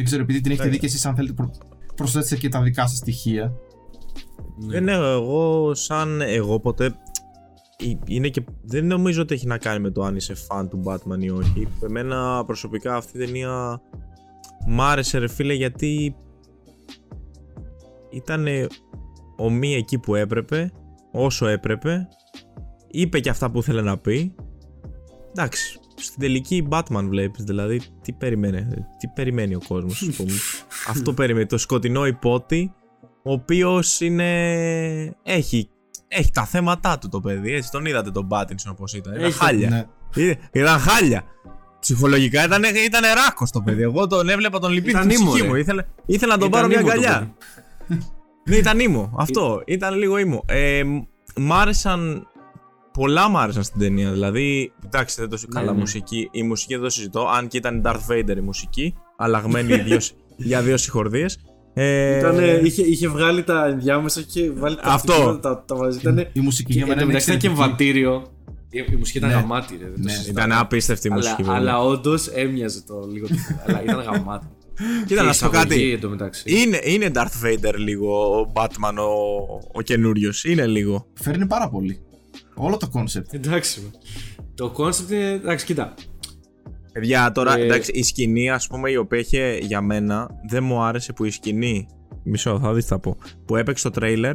Δεν ξέρω, επειδή την έχετε Ναι. δει και εσείς, αν θέλετε, προ, προσθέτετε και τα δικά σας στοιχεία. Ναι. Δεν έχω εγώ σαν εγώ ποτέ ε, είναι και, δεν νομίζω ότι έχει να κάνει με το αν είσαι φαν του Batman ή όχι. Εμένα προσωπικά αυτή η ταινία μ' άρεσε ρε φίλε γιατί ήταν ομοία εκεί που έπρεπε, όσο έπρεπε, είπε και αυτά που ήθελε να πει. Εντάξει, στην τελική Batman βλέπεις, δηλαδή τι περιμένει, τι περιμένει ο κόσμος, ας πούμε. Αυτό περιμένει, το σκοτεινό υπότι, ο οποίος είναι, έχει, έχει τα θέματα του το παιδί, έτσι, τον είδατε τον Pattinson όπως ήταν, ήταν Έχει, χάλια. Ναι. Είδε- Ήταν χάλια. Ψυχολογικά ήταν, ήταν ράκο το παιδί. Εγώ τον έβλεπα τον λυπή Ήταν στην ήμο, ψυχή ρε. μου. Ήθελα, ήθελα να τον Ήταν πάρω μια ήμο το αγκαλιά. Ναι, ήταν ήμο. Αυτό. Ήταν λίγο ήμο. Ε, μ- μ' άρεσαν. Πολλά μ' άρεσαν στην ταινία. Δηλαδή, εντάξει, δεν το Ναι, καλά ναι. μουσική. Η μουσική δεν το συζητώ. Αν και ήταν Darth Vader η μουσική. Αλλαγμένη δύο, *laughs* για δύο συγχορδίες. Ε, Ήτανε- είχε, είχε βγάλει τα ενδιάμεσα και βάλει τα Αυτό. αυτιά, τα, τα μαζί. Ήτανε, Η μουσική και, για εν μένα τω είναι μεταξύ ήταν και εξαιρετική. εμβατήριο. Η, η μουσική ήταν Ναι. γαμάτη, ρε. δεν το Ναι. συζητάω. Ήταν απίστευτη η αλλά, μουσική. βέβαια. αλλά όντως έμοιαζε το λίγο. αλλά ήταν γαμάτη. Κοίτα, Και να η σου πω εισαγωγή κάτι. εν τω μεταξύ. Είναι, είναι Darth Vader λίγο ο Batman ο, ο καινούριος. Είναι λίγο. Φέρνει πάρα πολύ. Όλο το concept. Εντάξει. με. Το concept είναι. Εντάξει, κοίτα. Παιδιά, τώρα Ε, εντάξει, η σκηνή, ας πούμε, η οποία είχε για μένα, δεν μου άρεσε που η σκηνή. Μισό, θα δεις θα πω. Που έπαιξε το τρέιλερ.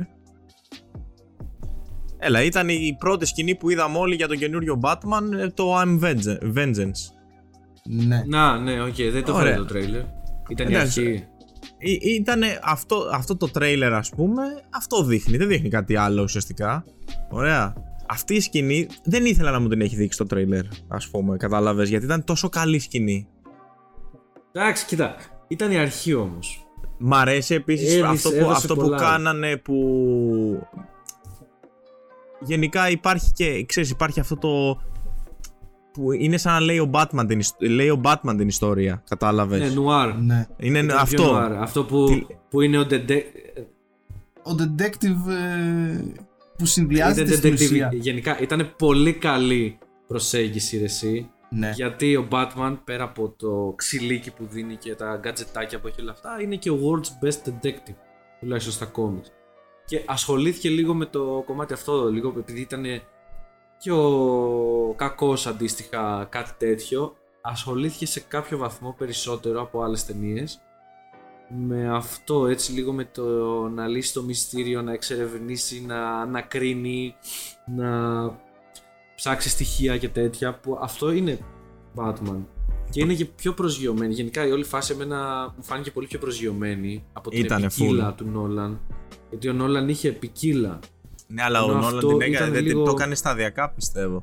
Έλα, ήταν η πρώτη σκηνή που είδαμε όλοι για τον καινούριο Batman, ε, το I'm Vengeance- Vengeance. Ναι. Να, ναι, οκ, δεν το Ωραία. φέρε το τρέιλερ. Ήταν η Εντάξει. αρχή. Ήταν αυτό, αυτό το τρέιλερ, ας πούμε, αυτό δείχνει. Δεν δείχνει κάτι άλλο ουσιαστικά. Ωραία. Αυτή η σκηνή δεν ήθελα να μου την έχει δείξει το τρέιλερ, ας πούμε, κατάλαβες, γιατί ήταν τόσο καλή σκηνή. Εντάξει, κοίτα. Ήταν η αρχή όμως. Μ' αρέσει επίσης Έδειξε- αυτό, που, έδωσε αυτό που πολλά. κάνανε που γενικά υπάρχει και ξέρεις υπάρχει αυτό το που είναι σαν να λέει ο Batman την, ιστο- λέει ο Batman την ιστορία κατάλαβες; Ναι, νουάρ. ναι. είναι Ήταν πιο αυτό νουάρ. Αυτό που, Τι- που είναι ο Dede- Ο detective ε, που ήταν συνδυάζεται στην detective. ουσία. Γενικά ήταν πολύ καλή προσέγγιση ρε, εσύ. Ναι. Γιατί ο Batman πέρα από το ξυλίκι που δίνει και τα γκατζετάκια που έχει όλα αυτά είναι και ο world's best detective τουλάχιστον στα comics. Και ασχολήθηκε λίγο με το κομμάτι αυτό, λίγο επειδή ήταν και ο κακός αντίστοιχα κάτι τέτοιο, ασχολήθηκε σε κάποιο βαθμό περισσότερο από άλλες ταινίες. Με αυτό έτσι λίγο με το να λύσει το μυστήριο, να εξερευνήσει, να ανακρίνει, να ψάξει στοιχεία και τέτοια που αυτό είναι Batman. Και είναι και πιο προσγειωμένη. Γενικά η όλη φάση εμένα μου φάνηκε πολύ πιο προσγειωμένη από την Ήτανε ποικίλα full. του Νόλαν. Γιατί ο Νόλαν είχε ποικίλα. ναι αλλά ο ενώ Νόλαν αυτό την έκανε, ήταν δεν την- λίγο- το έκανε σταδιακά πιστεύω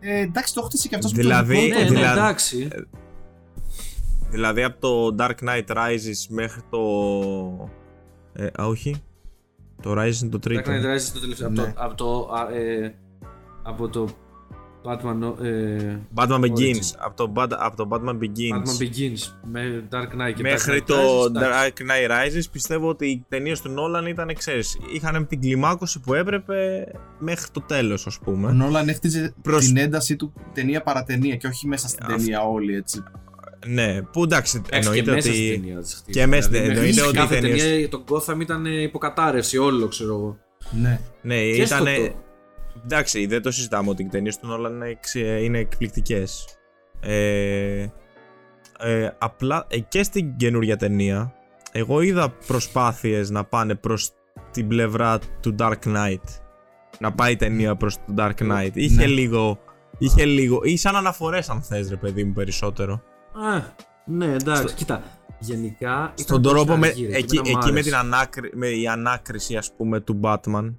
Ε, εντάξει, το χτίσει και αυτό Δηλαδή- που Ναι, το ναι, δηλαδή- εντάξει. Δηλαδή από το Dark Knight Rises μέχρι το ε, α, όχι το Rises είναι το Dark τρίτο Knight Rises το τελευταίο. Ναι. Από το. Από το, α, ε, από το Batman. Ε, Batman Begins Origins. από το, Bat- από το Batman Begins Batman Begins με Dark Knight και Μέχρι Dark Knight το Rises, εντάξει. Dark Knight Rises πιστεύω ότι οι ταινίες του Νόλαν ήταν, ξέρεις, είχαν την κλιμάκωση που έπρεπε μέχρι το τέλος ας Ο πούμε. Νόλαν έχτιζε Προς- την ένταση του ταινία παρατενία και όχι μέσα στην Αυτό. ταινία όλη έτσι. Ναι, που εντάξει, Εντάξει, και εννοείται μέσα στην ότι. ταινία της χτύπησε. και μέσα στην- Δηλαδή, εννοείται μέχρι ότι οι κάθε ταινίες- ταινία το Gotham ήταν υποκατάρρευση όλο ξέρω εγώ. Ναι. Ναι, Και στο ήταν. το- Εντάξει, δεν το συζητάμε ότι οι ταινίες του Νόλαν είναι, εξ- είναι εκπληκτικές. Ε, ε, απλά ε, και στην καινούργια ταινία, εγώ είδα προσπάθειες να πάνε προς την πλευρά του Dark Knight. Να πάει η ταινία προς το Dark Knight. Είχε Ναι. λίγο. Είχε λίγο. ή σαν αναφορές αν θες ρε παιδί μου περισσότερο. Α, ναι, εντάξει, Στο- κοίτα. Γενικά. Στον ήταν πολύ τρόπο με, αργή, ρε, και εκεί, εμένα μ' εκεί με άρεσε. την ανάκρι, με η ανάκριση ας πούμε του Batman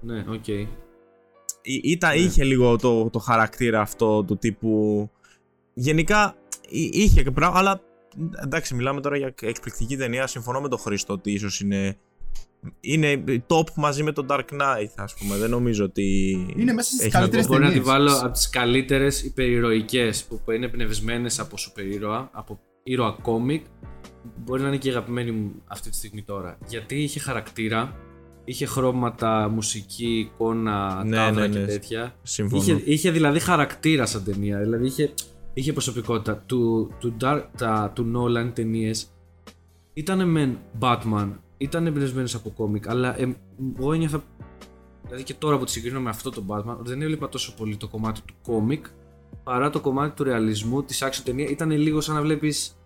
Ναι, οκ. Ή- Ήταν, Ναι. Είχε λίγο το, το χαρακτήρα αυτό του τύπου. Γενικά εί- είχε και πράγμα, αλλά εντάξει, μιλάμε τώρα για εκπληκτική ταινία. Συμφωνώ με τον Χρήστο ότι ίσως είναι. Είναι top μαζί με τον Dark Knight, ας πούμε. Δεν νομίζω ότι. Είναι μέσα στις έχει καλύτερες να Μπορεί να ταινίες. τη βάλω από τις καλύτερες υπερηρωικές που είναι εμπνευσμένες από σούπερ ήρωα, από ήρωα κόμικ. Μπορεί να είναι και η αγαπημένη μου αυτή τη στιγμή τώρα. Γιατί είχε χαρακτήρα, είχε χρώματα, μουσική, εικόνα, Ναι, τάβρα ναι, και ναι. τέτοια. Συμφωνώ. Είχε, είχε δηλαδή χαρακτήρα σαν ταινία. Δηλαδή είχε, είχε προσωπικότητα. Του, του, Dark, τα, του Nolan ταινίες ήταν μεν Batman, ήταν εμπνευσμένε από κόμικ, αλλά ε, εγώ ένιωθα. Δηλαδή και τώρα που τη συγκρίνω με αυτό το Batman, ότι δεν έβλεπα τόσο πολύ το κομμάτι του κόμικ παρά το κομμάτι του ρεαλισμού της action ταινία. Ήταν λίγο σαν να βλέπεις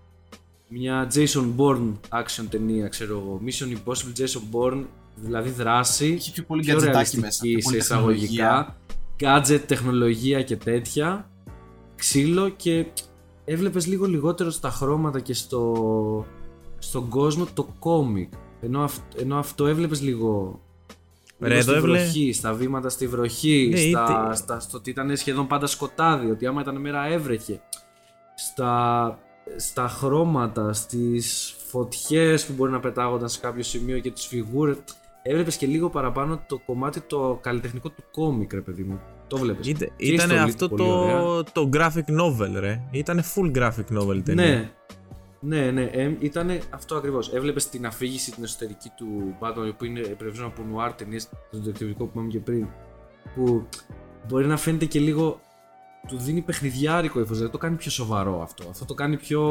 μια Jason Bourne action ταινία, ξέρω εγώ. Mission Impossible Jason Bourne, δηλαδή δράση Είχε πιο πολύ πιο γκατζετάκι μέσα. ρεαλιστική πιο σε πολύ εισαγωγικά, gadget, τεχνολογία και τέτοια, ξύλο και έβλεπες λίγο λιγότερο στα χρώματα και στο, στον κόσμο το κόμικ. Ενώ, αυ- ενώ αυτό έβλεπες λίγο, Ρε, λίγο εδώ στη έβλε- βροχή, στα βήματα στη βροχή, Ναι, στα, είτε- στα, στο ότι ήταν σχεδόν πάντα σκοτάδι, ότι άμα ήταν μέρα έβρεχε. Στα, στα χρώματα, στις φωτιές που μπορεί να πετάγονταν σε κάποιο σημείο και τις φιγούρες. Έβλεπες και λίγο παραπάνω το κομμάτι το καλλιτεχνικό του κόμικ, ρε παιδί μου. Το βλέπεις. Είτε, Και η ήταν στολή αυτό πολύ ωραία. το, το graphic novel, ρε. Ήταν full graphic novel ταινία. Ναι, ναι, ναι. Ε, ήταν αυτό ακριβώς. Έβλεπες την αφήγηση την εσωτερική του Batman που είναι πρεβιζόμενο από νουάρ ταινίες, το διδακτικό που είπαμε και πριν. Που μπορεί να φαίνεται και λίγο. Του δίνει παιχνιδιάρικο ύφος. Δεν το κάνει πιο σοβαρό αυτό. Αυτό το κάνει πιο.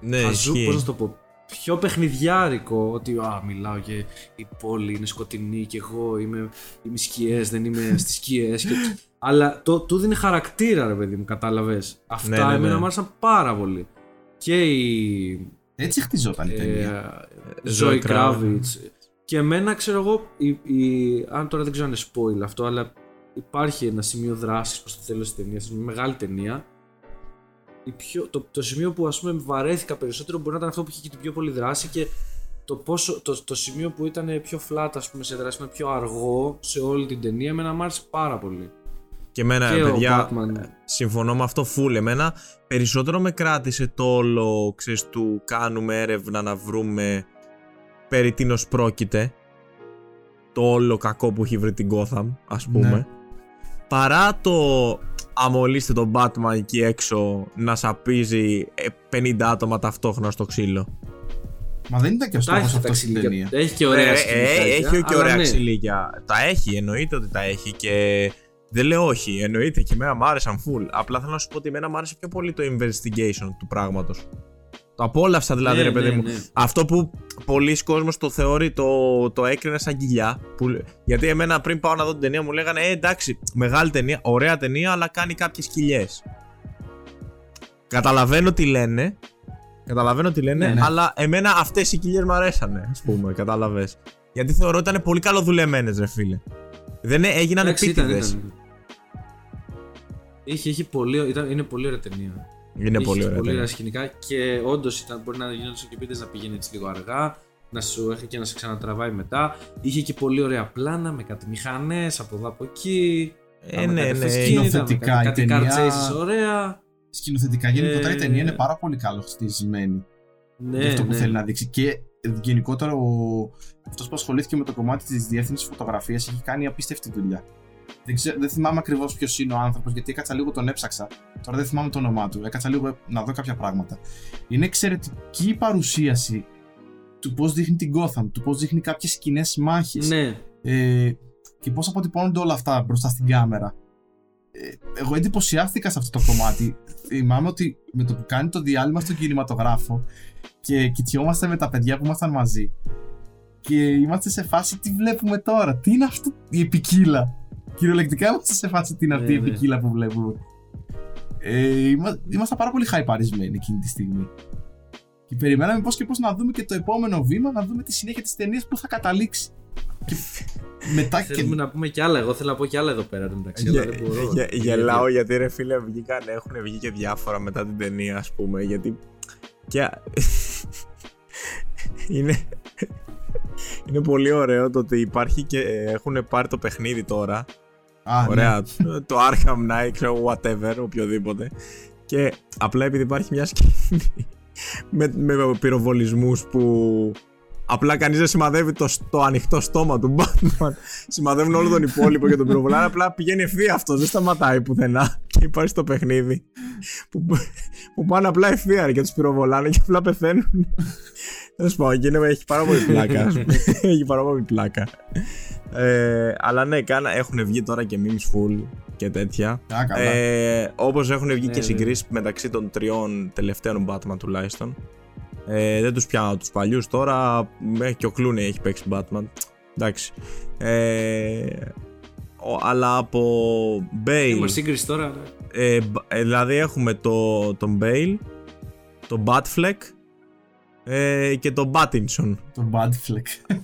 Ναι, χαζού, ισχύει. πώς να το πω. Πιο παιχνιδιάρικο. Ότι α, μιλάω και η πόλη είναι σκοτεινή και εγώ είμαι, είμαι σκιές, δεν είμαι *laughs* στις σκιές. Και... Αλλά το, του δίνει χαρακτήρα, ρε παιδί μου, κατάλαβες. Αυτά Ναι, ναι, ναι. εμένα μου άρεσαν πάρα πολύ. Και η Έτσι χτιζόταν η ταινία. ε, Zoe Zoe Kravitz. Και εμένα ξέρω εγώ, η, η- αν τώρα δεν ξέρω αν είναι spoil αυτό, αλλά υπάρχει ένα σημείο δράσης προς το τέλος της ταινίας, μια μεγάλη ταινία. Η πιο, το, το σημείο που ας πούμε βαρέθηκα περισσότερο μπορεί να ήταν αυτό που είχε και την πιο πολύ δράση και το, πόσο, το, το σημείο που ήταν πιο flat ας πούμε σε δράση, ήταν πιο αργό σε όλη την ταινία, εμένα μου άρεσε πάρα πολύ. Και εμένα, και παιδιά, ο Batman. συμφωνώ με αυτό full. Εμένα περισσότερο με κράτησε το όλο, ξέρεις, του κάνουμε έρευνα να βρούμε περί τίνος πρόκειται. Το όλο κακό που έχει βρει την Gotham, ας πούμε. Ναι. Παρά το αμολύστε τον Batman εκεί έξω να σαπίζει ε, 50 άτομα ταυτόχρονα στο ξύλο. Μα δεν ήταν και ο Τα στόχος έχει τα αυτός στην ξυλίκια. ταινία. Έχει και ωραία Ε, σκηνικά, ε, έχει και αλλά ωραία ναι. ξυλίκια. Τα έχει, εννοείται ότι τα έχει και δεν λέω όχι. Εννοείται και εμένα μου άρεσαν full. Απλά θέλω να σου πω ότι εμένα μου άρεσε πιο πολύ το investigation του πράγματος. Το απόλαυσα δηλαδή, Ναι, ρε παιδί ναι, μου. ναι. Αυτό που πολλοί κόσμος το θεωρεί, το, το έκρινε σαν κοιλιά. Που, γιατί εμένα πριν πάω να δω την ταινία μου λέγανε Ε, εντάξει, μεγάλη ταινία, ωραία ταινία, αλλά κάνει κάποιες κοιλιές. Καταλαβαίνω τι λένε. Καταλαβαίνω τι λένε, Ναι, ναι. αλλά εμένα αυτές οι κοιλιές μου αρέσανε, ας πούμε, κατάλαβες. Γιατί θεωρώ ότι ήταν πολύ καλοδουλεμένες, ρε φίλε. Δεν ε- έγιναν Εντάξει, ήταν, επίτηδες. ήταν. Είχε, είχε πολύ, ήταν, είναι πολύ ωραία ταινία. Είναι Είχε πολύ ωραία. πολύ ταινία. ωραία σκηνικά και όντως μπορεί να γίνονται και επίτηδε να πηγαίνει έτσι λίγο αργά, να σου έχει και να σε ξανατραβάει μετά. Είχε και πολύ ωραία πλάνα με κάτι μηχανές από εδώ από εκεί. Ε, με ναι, κάτι ναι. αυτοκίνητα, με Σκηνοθετικά κάτι, η κάτι ταινία- car chases ωραία. Σκηνοθετικά γενικότερα η Ε, ταινία είναι πάρα πολύ καλοχτισμένη. Ναι, για αυτό που ναι. θέλει να δείξει. Και γενικότερα ο... αυτός που ασχολήθηκε με το κομμάτι της διεύθυνσης φωτογραφίας έχει κάνει απίστευτη δουλειά. Δεν, ξέρω, δεν θυμάμαι ακριβώς ποιος είναι ο άνθρωπος, γιατί έκατσα λίγο τον έψαξα. Τώρα δεν θυμάμαι το όνομά του. Έκατσα λίγο να δω κάποια πράγματα. Είναι εξαιρετική η παρουσίαση του πώς δείχνει την Gotham, του πώς δείχνει κάποιες κοινέ μάχε. Ναι, Ε, και πώς αποτυπώνονται όλα αυτά μπροστά στην κάμερα. Ε, εγώ εντυπωσιάστηκα σε αυτό το κομμάτι. Θυμάμαι ότι με το που κάνει το διάλειμμα στον κινηματογράφο και κοιτιόμαστε με τα παιδιά που ήμασταν μαζί και είμαστε σε φάση τι βλέπουμε τώρα, τι είναι αυτό; Η επικύλα. Κυριολεκτικά είμαστε σε φάση τι είναι αυτή η Ναι, ναι. επικύλα που βλέπουμε. Ε, είμα, ήμασταν πάρα πολύ χαϊπαρισμένοι εκείνη τη στιγμή. Και περιμέναμε πώς και πώς να δούμε και το επόμενο βήμα, να δούμε τη συνέχεια της ταινίας που θα καταλήξει. Και μετά *laughs* και θέλουμε να πούμε κι άλλα. Εγώ θέλω να πω κι άλλα εδώ πέρα εν μεταξύ, αλλά δεν μπορώ. Γε- Γελάω γιατί ρε φίλε βγήκαν, έχουν βγει και διάφορα μετά την ταινία ας πούμε γιατί και *laughs* είναι *laughs* είναι πολύ ωραίο το ότι υπάρχει και έχουν πάρει το παιχνίδι τώρα Α, ναι. ωραία το Arkham Knight ξέρω whatever οποιοδήποτε και απλά επειδή υπάρχει μια σκηνή με, με πυροβολισμούς που απλά κανείς δεν σημαδεύει το, το ανοιχτό στόμα του Batman. Σημαδεύουν όλο τον υπόλοιπο και τον πυροβολάνε. Απλά πηγαίνει ευθεία αυτός, δεν σταματάει πουθενά. Και υπάρχει στο παιχνίδι που, που πάνε απλά ευθεία και τους πυροβολάνε και απλά πεθαίνουν. Δεν σου πω, έχει πάρα πολύ πλάκα. *laughs* έχει πάρα πολύ πλάκα. Ε, αλλά ναι, κάνα, έχουν βγει τώρα και memes full και τέτοια. Α, καλά. Ε, Όπως έχουν βγει Ναι, και ναι. συγκρίσεις μεταξύ των τριών τελευταίων Batman τουλάχιστον. Ε, δεν τους πιάνω τους παλιούς τώρα. Μέχρι και ο Clooney έχει παίξει Batman. Εντάξει. Ε, ο- αλλά από Bale. Έχουμε σύγκριση τώρα. ναι. Ε, μπ- ε, δηλαδή έχουμε το, τον Bale, τον Batfleck ε, και τον Battinson. Το Bad Fleck.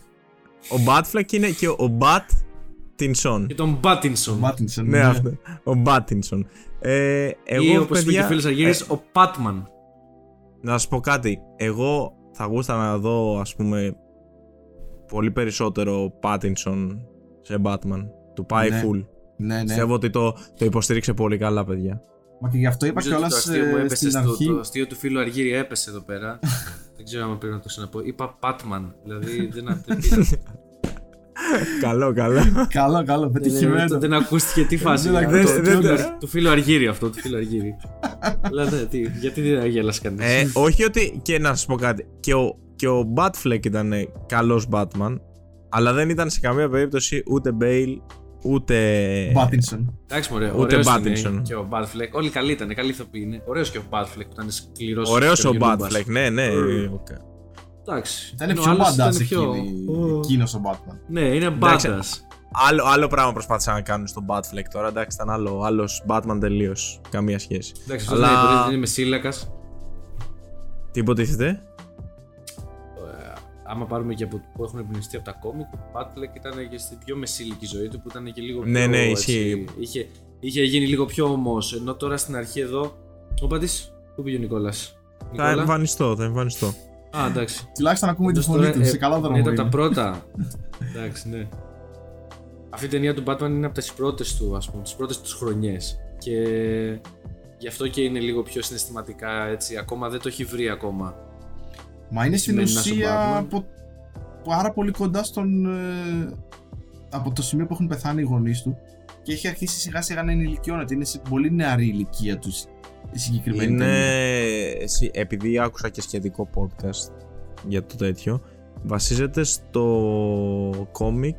Ο Batfleck είναι και ο Battinson. Και τον Μπάτινσον. Μάτινσον. ναι, αυτό. Ο Battinson. Ε, εγώ, Ή όπως είπε και παιδιά, ο φίλο Αργύρης, ο Πάτμαν. Να σας πω κάτι. Εγώ θα γούστα να δω, ας πούμε, πολύ περισσότερο Pattinson σε Batman. Του πάει Ναι. full. Ναι, ναι. Πιστεύω ότι το, το υποστήριξε πολύ καλά, παιδιά. Μα και γι' αυτό είπα Νομίζω ότι κιόλας το αστείο μου έπεσε στην στο, αρχή. το αστείο του φίλου Αργύρη έπεσε εδώ πέρα. *laughs* δεν ξέρω αν πρέπει να το ξαναπώ. Είπα Πάτμαν. Δηλαδή *laughs* δεν δεν πήρα. καλό, καλό. Καλό, καλό, δεν, πετυχημένο. δεν ακούστηκε τι φάση. Δεν Το- ακούστηκε, το- δεν- το- Του φίλου Αργύρη αυτό, του φίλου Αργύρη. *laughs* Αλλά ναι, τι, γιατί δεν γέλασε κανείς; ε, όχι ότι. Και να σας πω κάτι. Και ο, και ο Batfleck ήταν καλός Batman. Αλλά δεν ήταν σε καμία περίπτωση ούτε Bale ούτε. Μάτινσον. Εντάξει, μωρέ, ούτε ωραίος Pattinson. είναι και ο Μπάτφλεκ. Όλοι καλοί ήταν, καλοί ηθοποιοί είναι. Ωραίος και ο Μπάτφλεκ που ήταν σκληρός. Ωραίος ο Batfleck, ναι, ναι. Ε. οκ. Εντάξει. Ήταν Ενώ πιο ο άλλος μπαντά ήταν πιο- εκείνος ο Batman. Ναι, είναι Εντάξει, μπάντας. Άλλο, άλλο πράγμα προσπάθησαν να κάνουν στον Batfleck τώρα. Εντάξει, ήταν άλλο. Άλλος Batman τελείως. Καμία σχέση. Εντάξει, αυτό Αλλά- δεν είναι, δεν είναι με σύλλακα. Τι υποτίθεται; Άμα πάρουμε και από που έχουν εμπνευστεί από τα κόμικ, ο Μπάτφλεκ ήταν και στην πιο μεσήλικη ζωή του που ήταν και λίγο πιο. Ναι, ναι, έτσι, ισχύει. είχε, είχε γίνει λίγο πιο όμω. Ενώ τώρα στην αρχή εδώ. Ο Πατή, πού πήγε ο Νικόλας; Θα εμφανιστώ, θα εμφανιστώ. Α, εντάξει. Τουλάχιστον ακούμε τη Εντός φωνή τώρα, του. ε, Σε καλό δρόμο. Ήταν τα είναι. πρώτα. *laughs* Εντάξει, ναι. Αυτή η ταινία του Batman είναι από τις πρώτες του, ας πούμε, τις πρώτες τους χρονιές. Και γι' αυτό και είναι λίγο πιο συναισθηματικά έτσι. Ακόμα δεν το έχει βρει ακόμα. Μα είναι στην σημαίνει να είσαι ουσία Batman. από πάρα πολύ κοντά στον. ε, από το σημείο που έχουν πεθάνει οι γονείς του και έχει αρχίσει σιγά σιγά να ενηλικιώνεται. Είναι σε πολύ νεαρή ηλικία τους η συγκεκριμένη. Είναι. ταινία. εσύ- Επειδή άκουσα και σχετικό podcast για το τέτοιο, βασίζεται στο κόμικ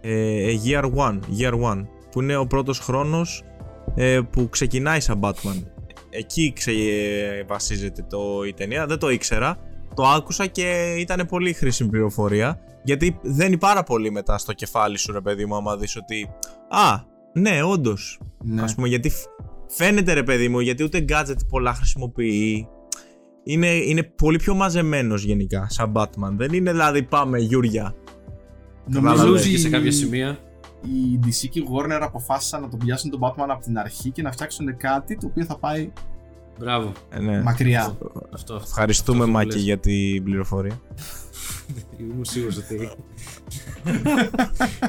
ε, A Year One, Year One, που είναι ο πρώτος χρόνος ε, που ξεκινάει σαν Batman. Εκεί ξε, ε, βασίζεται το, η ταινία, δεν το ήξερα. Το άκουσα και ήταν πολύ χρήσιμη πληροφορία. Γιατί δένει πάρα πολύ μετά στο κεφάλι σου, ρε παιδί μου, άμα δεις ότι. Α, ναι, όντως. Ναι. Ας πούμε, γιατί φ- φαίνεται ρε παιδί μου, γιατί ούτε gadget πολλά χρησιμοποιεί. Είναι, είναι πολύ πιο μαζεμένος γενικά, σαν Batman. Δεν είναι δηλαδή πάμε Γιούρια. Νομίζω Κατάλαβες. Νομίζω ότι και σε κάποια σημεία. Η DC και η Warner αποφάσισαν να τον πιάσουν τον Batman από την αρχή και να φτιάξουν κάτι το οποίο θα πάει Μπράβο. Ε, ναι. μακριά. Αυτό. Ευχαριστούμε αυτό που Μάκη λες. για την πληροφορία. Ήμουν σίγουρος ότι.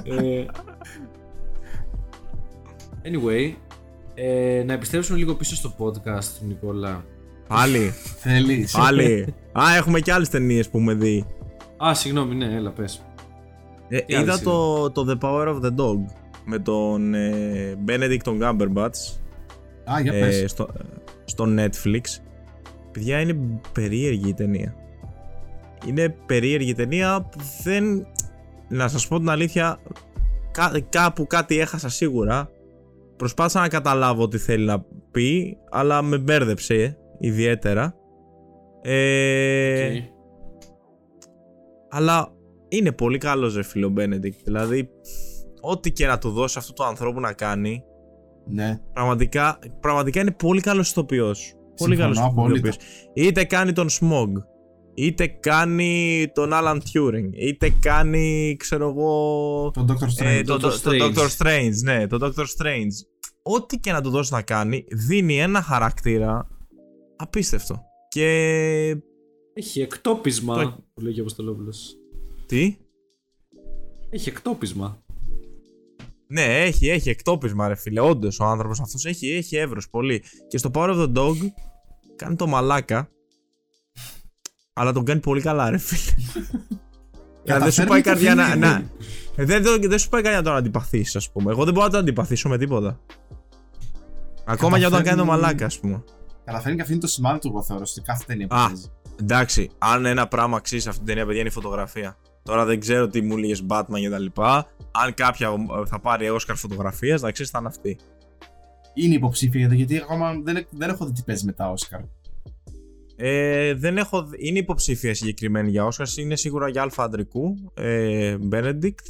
Ε, anyway, ε, να επιστρέψουμε λίγο πίσω στο podcast του Νικόλα. Πάλι, Θέλεις. πάλι. Α, έχουμε και άλλες ταινίες που έχουμε δει. Α, συγγνώμη, ναι, έλα πες. Ε, Τι είδα άλλες το, το The Power of the Dog με τον ε, Benedict τον Cumberbatch Α, για ε, πες. στο, στο Netflix. Παιδιά είναι περίεργη η ταινία. Είναι περίεργη η ταινία που δεν... Να σας πω την αλήθεια, κά, κάπου κάτι έχασα σίγουρα. Προσπάθησα να καταλάβω τι θέλει να πει, αλλά με μπέρδεψε ιδιαίτερα. Ε, Οκ. αλλά είναι πολύ καλός ρε φίλο Benedict. Δηλαδή, ό,τι και να του δώσει αυτού του ανθρώπου να κάνει, Ναι. Πραγματικά, πραγματικά είναι πολύ καλός ηθοποιός. Πολύ Συμφωνώ καλός απόλυτα. ηθοποιός. Είτε κάνει τον Smaug, είτε κάνει τον Alan Turing, είτε κάνει, ξέρω εγώ, Τον Doctor Strange. ε, το, Doctor το, το Strange. Doctor Strange, ναι, το Doctor Strange. Ό,τι και να του δώσει να κάνει, δίνει ένα χαρακτήρα απίστευτο. Και... Έχει εκτόπισμα. Το- Που λέγει ο Αποστολόπουλος. Τι; Έχει εκτόπισμα. Ναι, έχει, έχει εκτόπισμα ρε φίλε. Όντως ο άνθρωπος αυτός έχει, έχει εύρος πολύ. Και στο Power of the Dog κάνει το μαλάκα αλλά τον κάνει πολύ καλά, ρε φίλε. δεν σου Καταφέρνει πάει το καρδιά να. feeling, να... ναι. Ε, Δεν, δεν, δεν σου πάει καρδιά να τον αντιπαθήσεις, ας πούμε. Εγώ δεν μπορώ να τον αντιπαθήσω με τίποτα. Ακόμα και όταν κάνει το Καταφέρνει- μαλάκα, ας πούμε. Καταφέρνει και αφήνει το σημάδι του, εγώ θεωρώ, σε κάθε ταινία που Α. παίζει. Εντάξει, αν ένα πράγμα αξίζει σε αυτή την ταινία, παιδιά, είναι η φωτογραφία. Τώρα δεν ξέρω τι μου έλεγες Batman και τα λοιπά. Αν κάποια ε, θα πάρει Oscar φωτογραφίας, να ξέρει θα είναι αυτή. Είναι υποψήφια γιατί- γιατί ακόμα δεν, δεν έχω δει τι παίζει μετά Όσκαρ. Ε, δεν έχω, δει- είναι υποψήφια συγκεκριμένη για Oscar, είναι σίγουρα για αλφα αντρικού, ε, Benedict.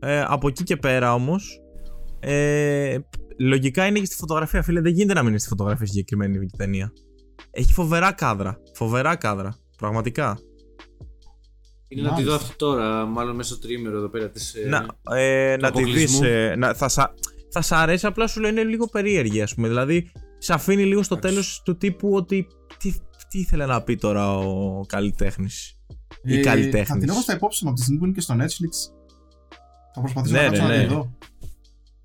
Ε, από εκεί και πέρα όμως. Ε, λογικά είναι και στη φωτογραφία, φίλε. Δεν γίνεται να μην είναι στη φωτογραφία συγκεκριμένη η ταινία. Έχει φοβερά κάδρα. Φοβερά κάδρα. Πραγματικά. Είναι να τη δω Μάλιστα. αυτή τώρα, μάλλον μέσα στο τρίμηνο εδώ πέρα της... ε, να ε, του να τη δεις αποκλεισμού. ε, να, θα, σα, θα σ' αρέσει, απλά σου λέει είναι λίγο περίεργη, ας πούμε. Δηλαδή, σε αφήνει λίγο στο Εντάξει. τέλος του τύπου ότι. Τι, τι ήθελε να πει τώρα ο καλλιτέχνης Ή Ε, καλλιτέχνης. Θα την έχω στα υπόψη μου από τη στιγμή που είναι και στο Netflix. Θα προσπαθήσω Ναι, να κάτσω ναι, να την ναι. δω.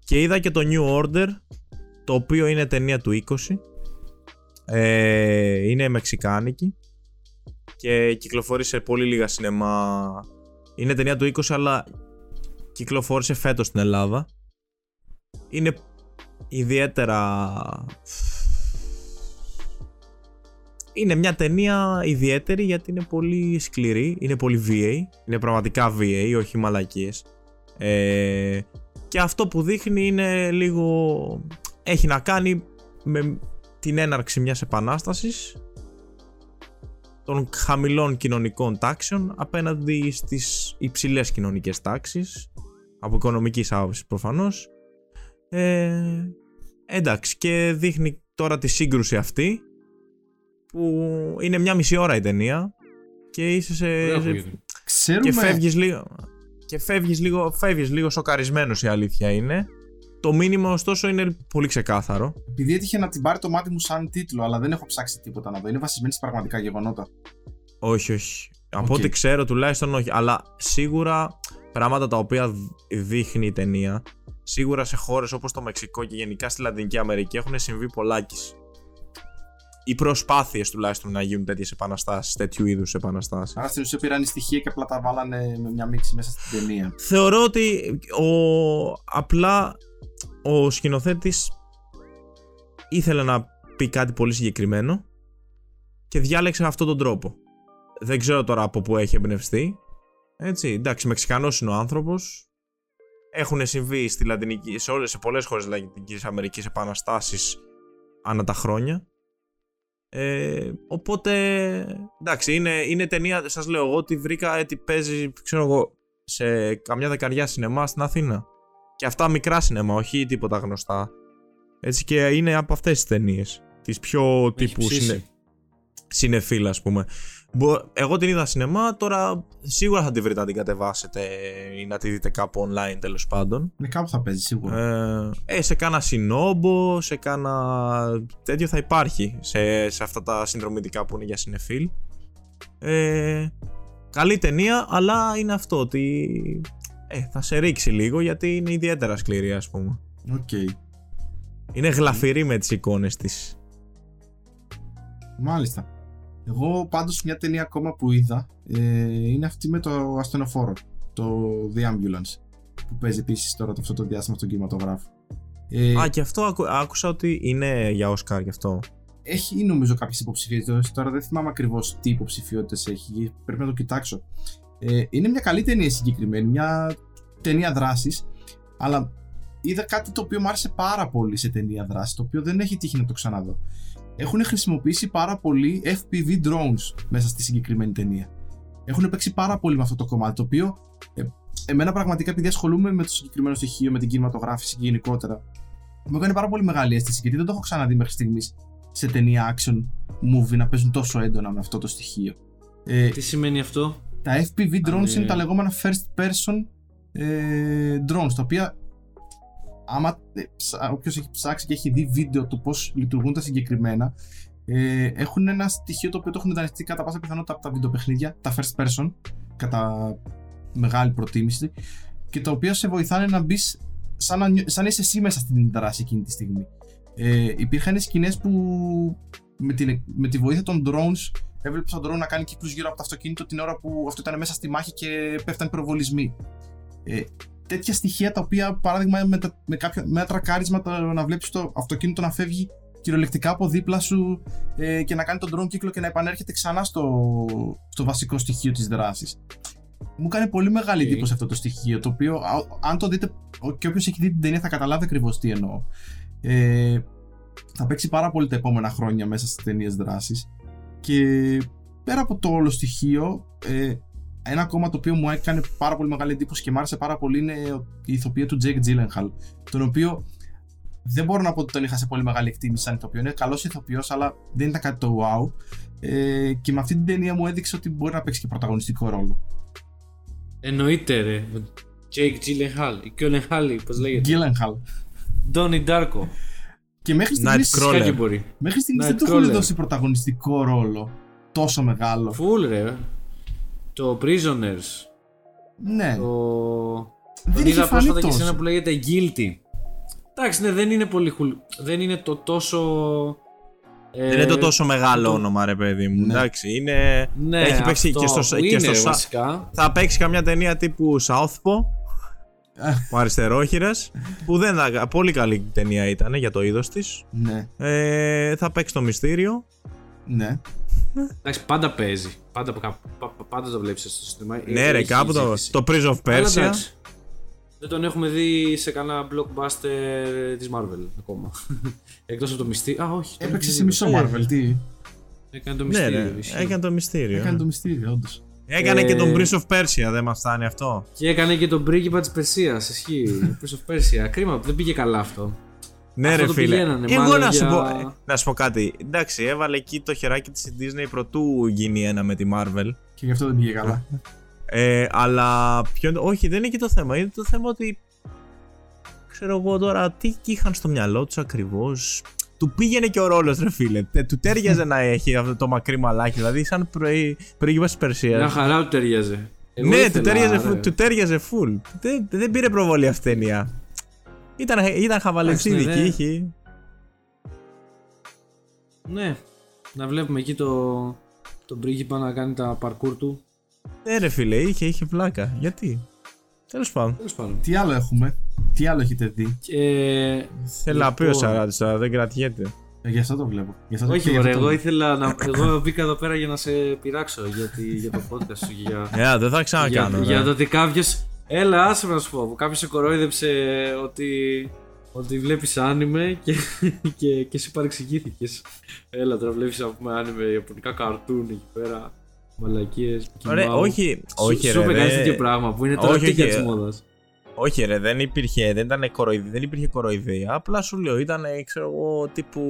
Και είδα και το New Order, το οποίο είναι ταινία του 20. Ε, είναι μεξικάνικη και κυκλοφορεί σε πολύ λίγα σινεμά. Είναι ταινία του 20, αλλά κυκλοφόρησε φέτος στην Ελλάδα. Είναι ιδιαίτερα... Είναι μια ταινία ιδιαίτερη γιατί είναι πολύ σκληρή, είναι πολύ VA, είναι πραγματικά VA, όχι μαλακίες. Ε, και αυτό που δείχνει είναι λίγο... έχει να κάνει με την έναρξη μιας επανάστασης των χαμηλών κοινωνικών τάξεων απέναντι στις υψηλές κοινωνικές τάξεις από οικονομικής άποψης προφανώς ε, εντάξει και δείχνει τώρα τη σύγκρουση αυτή που είναι μια μισή ώρα η ταινία και είσαι σε, Ωραία σε- ακούγεται. Ξέρουμε. και φεύγεις λίγο και φεύγεις λίγο, φεύγεις λίγο σοκαρισμένος η αλήθεια είναι το μήνυμα ωστόσο είναι πολύ ξεκάθαρο Επειδή έτυχε να την πάρει το μάτι μου σαν τίτλο, αλλά δεν έχω ψάξει τίποτα να δω. Είναι βασισμένη σε πραγματικά γεγονότα. όχι όχι από Οκ. ό,τι ξέρω τουλάχιστον όχι αλλά σίγουρα πράγματα τα οποία δ- δείχνει η ταινία σίγουρα σε χώρες όπως το Μεξικό και γενικά στη Λατινική Αμερική έχουν συμβεί πολλάκις οι προσπάθειες τουλάχιστον να γίνουν τέτοιες επαναστάσεις τέτοιου είδους επαναστάσεις Άρα στην ουσία πήραν στοιχεία και απλά τα βάλανε με μια μίξη μέσα στην ταινία. θεωρώ ότι ο, απλά ο σκηνοθέτης ήθελε να πει κάτι πολύ συγκεκριμένο και διάλεξε αυτόν τον τρόπο. Δεν ξέρω τώρα από πού έχει εμπνευστεί. Έτσι, εντάξει, Μεξικανός είναι ο άνθρωπος. Έχουν συμβεί στη Λατινική, σε, όλες, σε πολλές χώρες της Λατινικής Αμερικής επαναστάσεις ανά τα χρόνια. Ε, οπότε, εντάξει, είναι, είναι ταινία, σας λέω εγώ ότι βρήκα ότι παίζει, ξέρω εγώ, σε καμιά δεκαριά σινεμά στην Αθήνα. Και αυτά μικρά σινεμά, όχι τίποτα γνωστά. Έτσι και είναι από αυτές τις ταινίες. Τις πιο Έχει τύπου ψήσει. συνε... σινεφίλ, ας πούμε. Μπο- Εγώ την είδα σινεμά, τώρα σίγουρα θα τη βρείτε να την κατεβάσετε ή να τη δείτε κάπου online τέλος πάντων. Ναι, κάπου θα παίζει σίγουρα. Ε, ε, σε κάνα Cinobo, σε κάνα τέτοιο θα υπάρχει σε, σε αυτά τα συνδρομητικά που είναι για σινεφίλ. Ε, καλή ταινία, αλλά είναι αυτό ότι ε, θα σε ρίξει λίγο γιατί είναι ιδιαίτερα σκληρή ας πούμε. Οκ. Είναι γλαφυρή με τις εικόνες της. Μάλιστα. Εγώ πάντως μια ταινία ακόμα που είδα ε, είναι αυτή με το ασθενοφόρο. Το The Ambulance. Που παίζει επίσης τώρα το αυτό το διάστημα στον κινηματογράφο. Ε, Α, και αυτό ακου- άκουσα ότι είναι για Όσκαρ γι' αυτό. Έχει νομίζω κάποιες υποψηφιότητες. Τώρα δεν θυμάμαι ακριβώς τι υποψηφιότητες έχει. Πρέπει να το κοιτάξω. Ε, είναι μια καλή ταινία συγκεκριμένη. Μια ταινία δράσης. Αλλά είδα κάτι το οποίο μου άρεσε πάρα πολύ σε ταινία δράσης. Το οποίο δεν έχει τύχει να το ξαναδώ. Έχουν χρησιμοποιήσει πάρα πολύ FPV drones μέσα στη συγκεκριμένη ταινία. Έχουν παίξει πάρα πολύ με αυτό το κομμάτι. Το οποίο ε, εμένα πραγματικά επειδή ασχολούμαι με το συγκεκριμένο στοιχείο, με την κινηματογράφηση και γενικότερα, μου έκανε πάρα πολύ μεγάλη αίσθηση γιατί δεν το έχω ξαναδεί μέχρι στιγμής σε ταινία action movie να παίζουν τόσο έντονα με αυτό το στοιχείο. Ε, Τι σημαίνει αυτό; Τα FPV drones ναι. είναι τα λεγόμενα first person ε, drones, τα οποία άμα ε, ψα- όποιος έχει ψάξει και έχει δει βίντεο του πώς λειτουργούν τα συγκεκριμένα ε, έχουν ένα στοιχείο το οποίο το έχουν δανειστεί κατά πάσα πιθανότητα από τα βιντεοπαιχνίδια, τα first person, κατά μεγάλη προτίμηση και τα οποία σε βοηθάνε να μπεις σαν, να, νιώ- σαν να είσαι εσύ μέσα στην δράση εκείνη τη στιγμή. Ε, υπήρχαν σκηνές που με, την, με τη βοήθεια των drones έβλεπε τον drone να κάνει κύκλους γύρω από το αυτοκίνητο την ώρα που αυτό ήταν μέσα στη μάχη και πέφταν πυροβολισμοί. Ε, τέτοια στοιχεία τα οποία, παράδειγμα, με, τα, με, κάποιο, με ένα τρακάρισμα το, να βλέπεις το αυτοκίνητο να φεύγει κυριολεκτικά από δίπλα σου ε, και να κάνει τον drone κύκλο και να επανέρχεται ξανά στο, στο βασικό στοιχείο της δράσης. Μου κάνει πολύ μεγάλη Okay. εντύπωση αυτό το στοιχείο, το οποίο α- αν το δείτε ο- και όποιος έχει δει την ταινία θα καταλάβει ακριβώς τι εννοώ. Ε, θα παίξει πάρα πολύ τα επόμενα χρόνια μέσα στις ταινίες δράσης. Και πέρα από το όλο στοιχείο, ε, ένα ακόμα το οποίο μου έκανε πάρα πολύ μεγάλη εντύπωση και μου άρεσε πάρα πολύ είναι η ηθοποιία του Jake Gyllenhaal, τον οποίο δεν μπορώ να πω ότι τον είχα σε πολύ μεγάλη εκτίμηση σαν ηθοποιό. Είναι καλός ηθοποιός, αλλά δεν ήταν κάτι το wow. Ε, και με αυτή την ταινία μου έδειξε ότι μπορεί να παίξει και πρωταγωνιστικό ρόλο. Εννοείται ρε. Jake Gyllenhaal, ή Gyllenhaal, πώς λέγεται; Gyllenhaal. Donnie Darko. Και μέχρι στιγμής, Nightcrawler. Σκάκι μπορεί. μέχρι στιγμής δεν του Nightcrawler. έχουν δώσει πρωταγωνιστικό ρόλο τόσο μεγάλο. Φουλ ρε. Το Prisoners. Ναι, Το... δεν Τον είχε είδα φανεί πρόσφατα και σε τόσο. ένα που λέγεται Guilty. Εντάξει, ναι, δεν είναι πολύ χουλ. Δεν είναι το τόσο. ε, Δεν είναι το τόσο μεγάλο το- όνομα, ρε παιδί μου. Ναι. Εντάξει, είναι. Ναι, Έχει παίξει αυτό και στο, που και είναι, στο ρε, Sa- βασικά. Θα παίξει καμιά ταινία τύπου Southpaw. *laughs* ο αριστερόχειρας. που δεν θα- Πολύ καλή ταινία ήταν για το είδος της. Ναι, Ε, θα παίξει το μυστήριο. ναι. Εντάξει, πάντα παίζει. Πάντα, πα- πα- πάντα το βλέπεις στο σύστημα. ναι, ρε, κάπου το, το Prince of Αλλά Persia. εντάξει, Δεν τον έχουμε δει σε κανένα blockbuster της Marvel ακόμα. *laughs* Εκτός από το μυστήριο. Α, όχι. τον Έπαιξε έχουμε σε δει. μισό Marvel, τι; Έκανε το Ναι, μυστήριο. ρε, ισχύει. έκανε το μυστήριο. Έκανε το μυστήριο, όντως. Έκανε Ε, και τον Prince of Persia, δεν μας φτάνει αυτό. Και έκανε και τον πρίγκιπα της Περσίας. Ισχύει. *laughs* Prince of Persia. Κρίμα που δεν πήγε καλά αυτό. Ναι, Αυτό ρε το φίλε. πηγαίνανε, Εγώ μάλλον να σου, για- πω, ε, να σου πω κάτι. Εντάξει, έβαλε εκεί το χεράκι της Disney πρωτού γίνει ένα με τη Marvel. Και γι' αυτό δεν πήγε καλά. Ε, αλλά ποιο, είναι το- όχι, δεν είναι και το θέμα. Είναι το θέμα ότι. Ξέρω εγώ τώρα τι είχαν στο μυαλό τους ακριβώς. Του πήγαινε και ο ρόλος, ρε φίλε. Τε- Του τέριαζε *laughs* να έχει αυτό το μακρύ μαλάκι. Δηλαδή, σαν πρίγκιπα τη Μια Περσία. χαρά του ταιριάζε. Εγώ Ναι, ήθελα, του τέριαζε, ρε. φου- του τέριαζε full. Δεν, δεν πήρε προβολή αυτή η ταινία. Ήταν, ήταν Εντάξει, χαβαλεψίδικη, ναι, ναι. είχε. Ναι. Να βλέπουμε εκεί το, τον πρίγκιπα να κάνει τα parkour του. Ναι, ρε φίλε, είχε, είχε πλάκα. Γιατί; Τέλος πάντων. Τέλος πάντων. Τι άλλο έχουμε, τι άλλο έχετε δει; Και... Θέλει να πει ο Λοιπόν. Σαράτης τώρα, δεν κρατιέται. Ε, Γι' αυτό το βλέπω. Γι' αυτό το- και Όχι, γι' ωραία, αυτό το- εγώ ήθελα να. Εγώ μπήκα εδώ πέρα για να σε πειράξω γιατί, για το podcast σου. Για, Ε, δεν θα για, ξανακάνω. για ρε. το ότι κάποιο. Έλα, άσε με να σου πω. Κάποιος σε κορόιδεψε ότι, ότι βλέπεις άνιμε και, και, και εσύ παρεξηγήθηκες. Έλα, τώρα βλέπεις να πούμε άνιμε, ιαπωνικά καρτούν εκεί πέρα. Μαλακίες. Ωραία, όχι, όχι, Σου ρε, είπε κανεί ρε. τέτοιο πράγμα που είναι τώρα Όχι, τέτοια όχι, τη ε. μόδα. Όχι, ρε, δεν υπήρχε, δεν ήταν κοροϊδία, δεν υπήρχε κοροϊδία. Απλά σου λέω, ήταν, ξέρω εγώ, τύπου.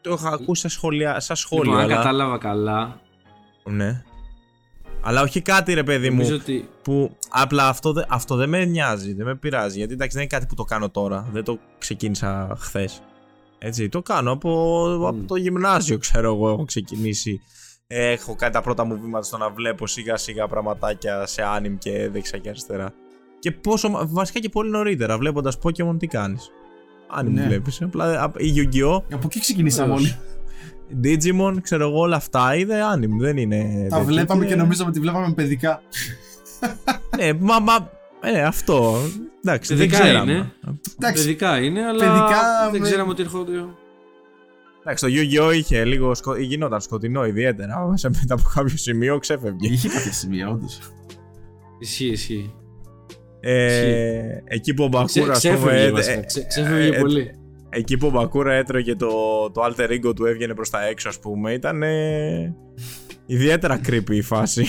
Το είχα ακούσει σαν σχόλια, σαν σχόλιο. Λοιπόν, αν αλλά... κατάλαβα καλά, Ναι. Αλλά όχι κάτι, ρε παιδί μου, νομίζω ότι. που απλά αυτό, δε- αυτό δεν με νοιάζει, δεν με πειράζει. Γιατί εντάξει, δεν είναι κάτι που το κάνω τώρα. Δεν το ξεκίνησα χθες. Έτσι, το κάνω από, από το γυμνάσιο, ξέρω εγώ, έχω ξεκινήσει. Έχω κάνει τα πρώτα μου βήματα στο να βλέπω σιγά σιγά πραγματάκια σε άνιμ και δεξιά και αριστερά. Και πόσο, βασικά και πολύ νωρίτερα, βλέποντας Pokémon τι κάνεις; Άνιμ Ναι. βλέπεις, απλά α, η Yu-Gi-Oh! Από εκεί ξεκινήσαμε Βεβαίως. όλοι. Digimon, ξέρω εγώ, όλα αυτά είδε άνιμ, δεν είναι. Τα τέτοιο βλέπαμε και νομίζαμε ότι βλέπαμε παιδικά. Ναι, μα, μα ε, αυτό. Εντάξει, δεν Παιδικά ξέραμε. είναι. Εντάξει, Παιδικά είναι, αλλά Παιδικά δεν με- ξέραμε ότι έρχονται. Εντάξει, το Yu-Gi-Oh! είχε λίγο σκο... γινόταν σκοτεινό ιδιαίτερα. *laughs* Σε μετά από κάποιο σημείο ξέφευγε. είχε κάποια σημεία, όντως. Ισχύει, ισχύει. Ε, εκεί που ο Μπακούρα, ας Ξέ- πούμε, Ξέφευγε, ε, βασικά. ε, Ξέ- Ξέφευγε ε, πολύ. εκεί που ο Μπακούρα έτρωγε το, το alter ego του έβγαινε προς τα έξω, ας πούμε, ήταν ε, *laughs* ιδιαίτερα creepy η φάση.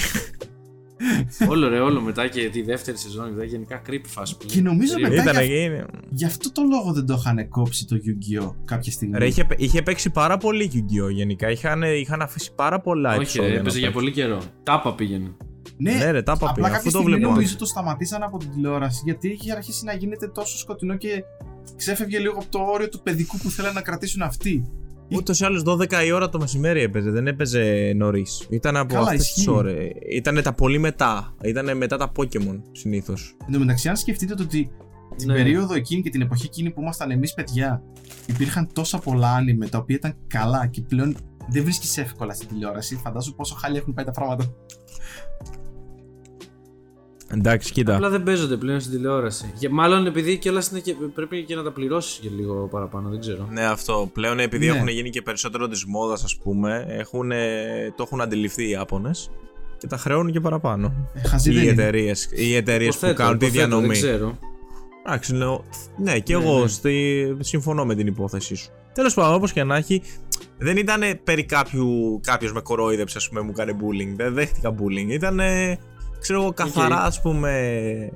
Όλο ρε, όλο μετά και τη δεύτερη σεζόν, δηλαδή γενικά creepy φάση. που Και νομίζω Περίεργο. μετά- ήταν, για- είναι- Γι' αυτό το λόγο δεν το είχαν κόψει το Yu-Gi-Oh! κάποια στιγμή. Ρε, είχε, είχε παίξει πάρα πολύ Yu-Gi-Oh! γενικά. Είχαν, είχαν αφήσει πάρα πολλά Όχι, επεισόδια. ρε, να έπαιζε για παίξουν. πολύ καιρό. Τάπα πήγαινε. Ναι, Ναι, ρε, τα είπα απλά πριν, κάποια αφού το στιγμή βλέπω. νομίζω το σταματήσαν από την τηλεόραση γιατί είχε αρχίσει να γίνεται τόσο σκοτεινό και ξέφευγε λίγο από το όριο του παιδικού που θέλανε να κρατήσουν αυτοί. Ούτως ή άλλως 12 η ώρα το μεσημέρι έπαιζε, δεν έπαιζε νωρίς. Ήταν από Καλά, αυτές τις ισχύει. ώρες. Ήταν τα πολύ μετά. Ήταν μετά τα Pokémon συνήθως. Εν τω μεταξύ, αν σκεφτείτε το ότι την Ναι. περίοδο εκείνη και την εποχή εκείνη που ήμασταν εμείς παιδιά, υπήρχαν τόσα πολλά άνιμε τα οποία ήταν καλά και πλέον δεν βρίσκεις εύκολα στην τηλεόραση. Φαντάζομαι πόσο χάλια έχουν πάει τα πράγματα. Εντάξει, κοίτα. Απλά δεν παίζονται πλέον στην τηλεόραση. Και μάλλον επειδή κιόλα και... πρέπει και να τα πληρώσεις και λίγο παραπάνω, δεν ξέρω. Ναι, αυτό. Πλέον επειδή Ναι. έχουν γίνει και περισσότερο της μόδας, ας πούμε, έχουν, το έχουν αντιληφθεί οι Ιάπωνε και τα χρεώνουν και παραπάνω. Ε, χαζί δεν Οι είναι. εταιρείες οι εταιρείες που Υποθέτω, κάνουν τη υποθέτω, διανομή. Δεν ξέρω. Εντάξει, λέω, ναι, και Ναι, εγώ ναι. Στη, συμφωνώ με την υπόθεσή σου. Τέλος πάντων, όπως και να έχει, δεν ήταν περί κάποιου κάποιος με κορόιδεψε, ας πούμε, μου κάνει bullying. Δεν δέχτηκα bullying. Ήταν, ξέρω εγώ, καθαρά, ας πούμε.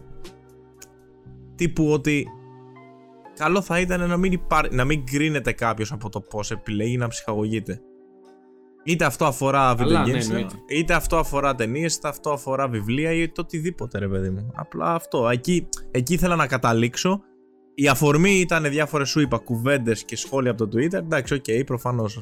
τύπου ότι. Καλό θα ήταν να μην, υπάρ... να μην κρίνεται κάποιος από το πώς επιλέγει να ψυχαγωγείται. Είτε αυτό αφορά Καλά, video ναι, games, εννοείται. είτε αυτό αφορά ταινίες, είτε αυτό αφορά βιβλία ή το οτιδήποτε, ρε παιδί μου. Απλά αυτό. Εκεί, εκεί ήθελα να καταλήξω. Η αφορμή ήταν διάφορες σου είπα κουβέντες και σχόλια από το Twitter. Εντάξει, OK, okay, προφανώς.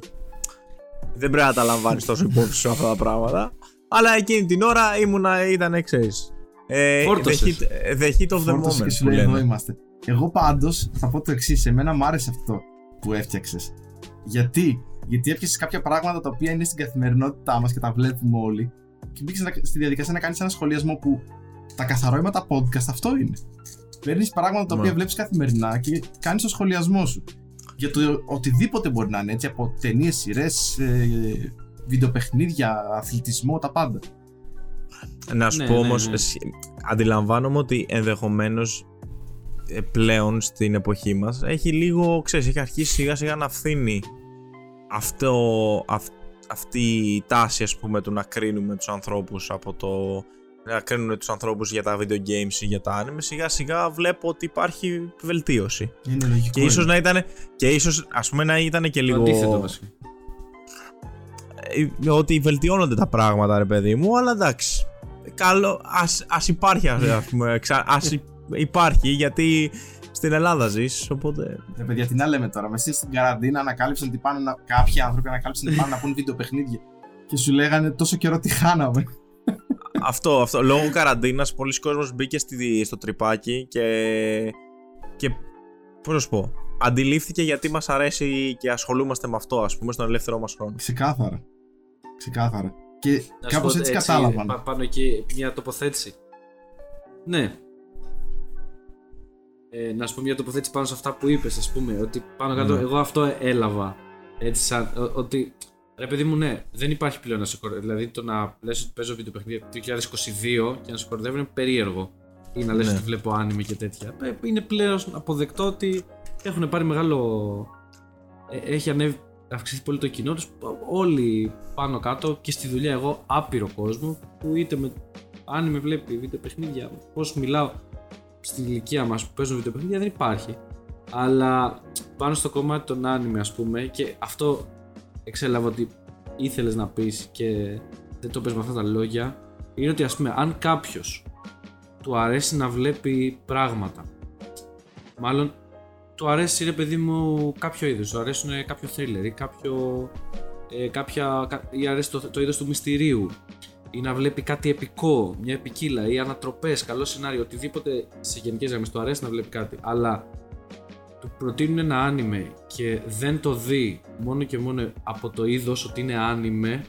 Δεν πρέπει να τα λαμβάνεις τόσο υπόψη σου αυτά τα πράγματα. Αλλά εκείνη την ώρα ήμουνα, ήταν ξέρεις. Ε, the, Φόρτωσες. heat, the heat of the Φόρτωσες moment και σου που λέει εδώ λένε. είμαστε. Εγώ πάντως θα πω το εξής. Εμένα μου άρεσε αυτό που έφτιαξες. Γιατί; Γιατί έπιασες κάποια πράγματα τα οποία είναι στην καθημερινότητά μας και τα βλέπουμε όλοι. Και μπήκες στη διαδικασία να κάνεις ένα σχολιασμό που τα καθαρόηματα podcast αυτό είναι. Παίρνεις πράγματα τα οποία Ναι. βλέπεις καθημερινά και κάνεις το σχολιασμό σου. Για το οτιδήποτε μπορεί να είναι έτσι, από ταινίες, σειρές, ε, βιντεοπαιχνίδια, αθλητισμό, τα πάντα. Να σου Ναι, πω ναι, όμως, ναι. αντιλαμβάνομαι ότι ενδεχομένως πλέον στην εποχή μας έχει λίγο, ξέρεις, έχει αρχίσει σιγά σιγά να φθήνει αυτό, αυ- αυτή η τάση ας πούμε του να κρίνουμε τους ανθρώπους από το να κρίνουμε τους ανθρώπους για τα video games ή για τα anime σιγά σιγά βλέπω ότι υπάρχει βελτίωση Είναι λογικό. και ίσως είναι. να ήταν και ίσως ας πούμε να ήταν και Το λίγο αντίθετο βασικά. Ε, ότι βελτιώνονται τα πράγματα ρε παιδί μου αλλά εντάξει καλό ας, ας υπάρχει ας, ας πούμε ξα- ας υ- υπάρχει γιατί στην Ελλάδα ζεις οπότε Ρε παιδιά, τι να λέμε τώρα. Μέσα στην καραντίνα ανακάλυψαν ότι πάνε να... κάποιοι άνθρωποι ανακάλυψαν ότι πάνε να πούν βίντεο παιχνίδια. Και σου λέγανε τόσο καιρό τι χάναμε. αυτό, αυτό λόγω καραντίνας πολλοί κόσμος μπήκε στη, στο τρυπάκι και, και πώς να σου πω αντιλήφθηκε γιατί μας αρέσει και ασχολούμαστε με αυτό ας πούμε στον ελεύθερό μας χρόνο Ξεκάθαρα. Ξεκάθαρα. Και Να σου κάπως πω έτσι κατάλαβαν. πα- πάνω εκεί μια τοποθέτηση. Ναι. Ε, να σου πω μια τοποθέτηση πάνω σε αυτά που είπες, ας πούμε, ότι πάνω κάτω Ναι. εγώ αυτό έλαβα. Έτσι σαν, ο- ότι, ρε παιδί μου, ναι, δεν υπάρχει πλέον να σε κοροϊδεύουν. Δηλαδή το να λες ότι παίζω βιντεοπαιχνίδια το 2022 και να σε κοροϊδεύουν είναι περίεργο. Ή να λες Ναι. ότι βλέπω άνιμε και τέτοια. Ε, Είναι πλέον αποδεκτό ότι έχουν πάρει μεγάλο... ε, έχει ανέβει, αυξηθεί πολύ το κοινό τους. Όλοι πάνω κάτω και στη δουλειά εγώ άπειρο κόσμο που είτε με άνιμε βλέπει βίντεο παιχνίδια, πώς μιλάω στην ηλικία μας που παίζουν βίντεο παιχνίδια δεν υπάρχει. Αλλά πάνω στο κομμάτι των άνιμε ας πούμε και αυτό εξέλαβα ότι ήθελες να πεις και δεν το πες με αυτά τα λόγια είναι ότι ας πούμε αν κάποιος του αρέσει να βλέπει πράγματα μάλλον του αρέσει ρε παιδί μου κάποιο είδος, του αρέσουν κάποιο thriller ή κάποιο ε, κάποια, κα- ή αρέσει το, το είδος του μυστηρίου. Ή να βλέπει κάτι επικό, μια επικύλα ή ανατροπές, καλό σενάριο, οτιδήποτε σε γενικές γραμμές. Του αρέσει να βλέπει κάτι αλλά του προτείνουν ένα άνιμε και δεν το δει μόνο και μόνο από το είδος ότι είναι άνιμε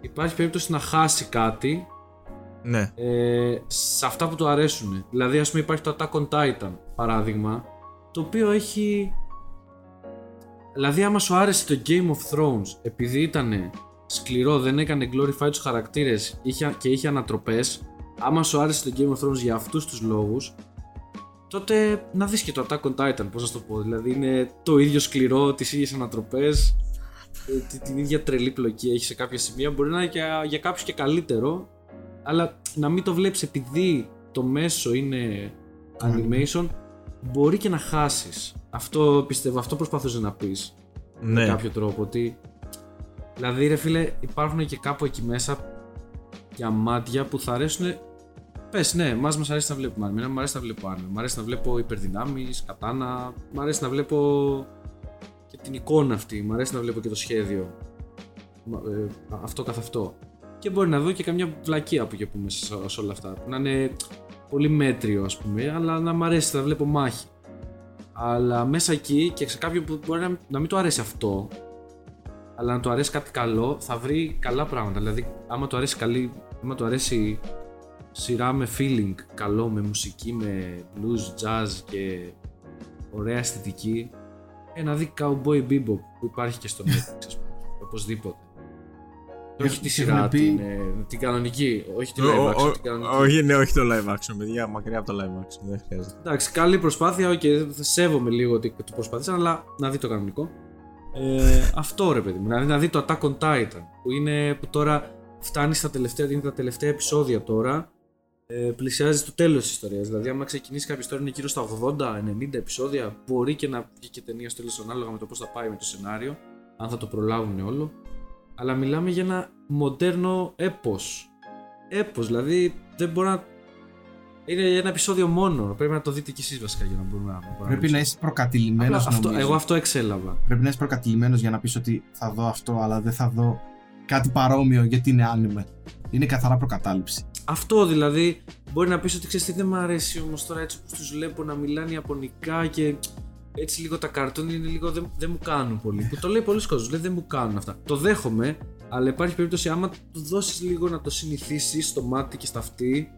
υπάρχει περίπτωση να χάσει κάτι ναι. ε, σε αυτά που του αρέσουν. Δηλαδή, ας πούμε, υπάρχει το Attack on Titan, παράδειγμα, το οποίο έχει. Δηλαδή, άμα σου άρεσε το Game of Thrones, επειδή ήταν σκληρό, δεν έκανε glorify τους χαρακτήρες είχε, και είχε ανατροπές, άμα σου άρεσε το Game of Thrones για αυτούς τους λόγους, τότε να δεις και το Attack on Titan, πώς να σου το πω. Δηλαδή, είναι το ίδιο σκληρό, τις ίδιες ανατροπές, ε, τη- την ίδια τρελή πλοκή έχει σε κάποια σημεία. Μπορεί να είναι για, για κάποιους και καλύτερο, αλλά να μην το βλέπεις επειδή το μέσο είναι animation μπορεί και να χάσεις. Αυτό πιστεύω, αυτό προσπαθούσε να πεις με ναι. κάποιο τρόπο ότι δηλαδή ρε φίλε υπάρχουν και κάπου εκεί μέσα για μάτια που θα αρέσουν. Πες ναι, μας μας αρέσει να βλέπουμε anime, μου αρέσει να βλέπω anime, μου αρέσει να βλέπω υπερδυνάμεις, κατάνα, μου αρέσει να βλέπω και την εικόνα αυτή, μου αρέσει να βλέπω και το σχέδιο, Μα- ε, αυτό καθ' αυτό. Και μπορεί να δω και καμιά βλακεία που και πούμε σε, σε όλα αυτά, που να είναι πολύ μέτριο ας πούμε, αλλά να μ' αρέσει να βλέπω μάχη. Αλλά μέσα εκεί και σε κάποιον που μπορεί να, να μην του αρέσει αυτό, αλλά να του αρέσει κάτι καλό, θα βρει καλά πράγματα. Δηλαδή, άμα του αρέσει καλή, άμα του αρέσει σειρά με feeling καλό, με μουσική, με blues, jazz και ωραία αισθητική, ε, να δει Cowboy Bebop που υπάρχει και στο Netflix, ας πούμε, *laughs* οπωσδήποτε. Όχι τη σειρά, έχουν πει- την, ε, την κανονική, όχι τη live action, την κανονική. Όχι, ναι, όχι το live action, παιδιά. Μακριά από το live action. Δεν χρειάζεται. Εντάξει, καλή προσπάθεια, οκ, θα σέβομαι λίγο ότι το προσπάθησαν, αλλά να δει το κανονικό. Ε, αυτό ρε παιδί μου, να, να δει το Attack on Titan, που είναι που τώρα φτάνει στα τελευταία, είναι τα τελευταία επεισόδια τώρα, ε, πλησιάζει το τέλος της ιστορίας, δηλαδή άμα ξεκινήσει κάποια ιστορία είναι γύρω στα 80-90 επεισόδια, μπορεί και να βγει και ταινία στο τέλος ανάλογα με το πώς θα πάει με το σενάριο, αν θα το προλάβουν όλο, αλλά μιλάμε για ένα μοντέρνο έπος, έπος, δηλαδή δεν μπορεί να είναι ένα επεισόδιο μόνο. Πρέπει να το δείτε κι εσείς βασικά για να μπορούμε να. μπορούμε Πρέπει να είσαι προκατηλημένος. αυτό, Εγώ αυτό εξέλαβα. Πρέπει να είσαι προκατηλημένος για να πεις ότι θα δω αυτό, αλλά δεν θα δω κάτι παρόμοιο γιατί είναι άνιμε. Είναι καθαρά προκατάληψη. Αυτό δηλαδή μπορεί να πεις ότι ξέρεις τι δεν μου αρέσει όμως τώρα έτσι όπως τους βλέπω να μιλάνε Ιαπωνικά και έτσι λίγο τα καρτούν είναι λίγο δεν, δεν μου κάνουν πολύ. Που το λέει πολλοί κόσμοι, λέει δεν μου κάνουν αυτά. Το δέχομαι, αλλά υπάρχει περίπτωση άμα του δώσεις λίγο να το συνηθίσεις στο μάτι και στα αυτή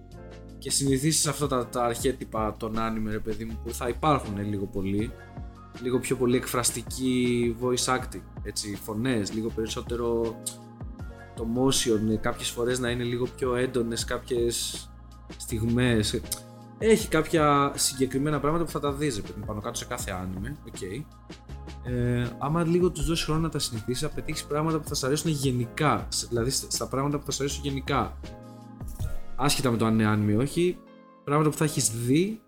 και συνηθίσεις αυτά τα, τα αρχέτυπα των anime ρε παιδί μου που θα υπάρχουν λίγο πολύ. Λίγο πιο πολύ εκφραστική voice acting, έτσι, φωνές, λίγο περισσότερο το motion, ε, κάποιες φορές να είναι λίγο πιο έντονες κάποιες στιγμές. Έχει κάποια συγκεκριμένα πράγματα που θα τα δεις, ρε παιδί μου, πάνω κάτω σε κάθε anime, OK. Ε, άμα λίγο τους δώσεις χρόνο να τα συνηθίσεις, θα πετύχεις πράγματα που θα σ' αρέσουν γενικά. σε- Δηλαδή στα στα πράγματα που θα σ' αρέσουν γενικά. Άσχετα με το αν είναι anime ή όχι, πράγματα που θα έχεις δει,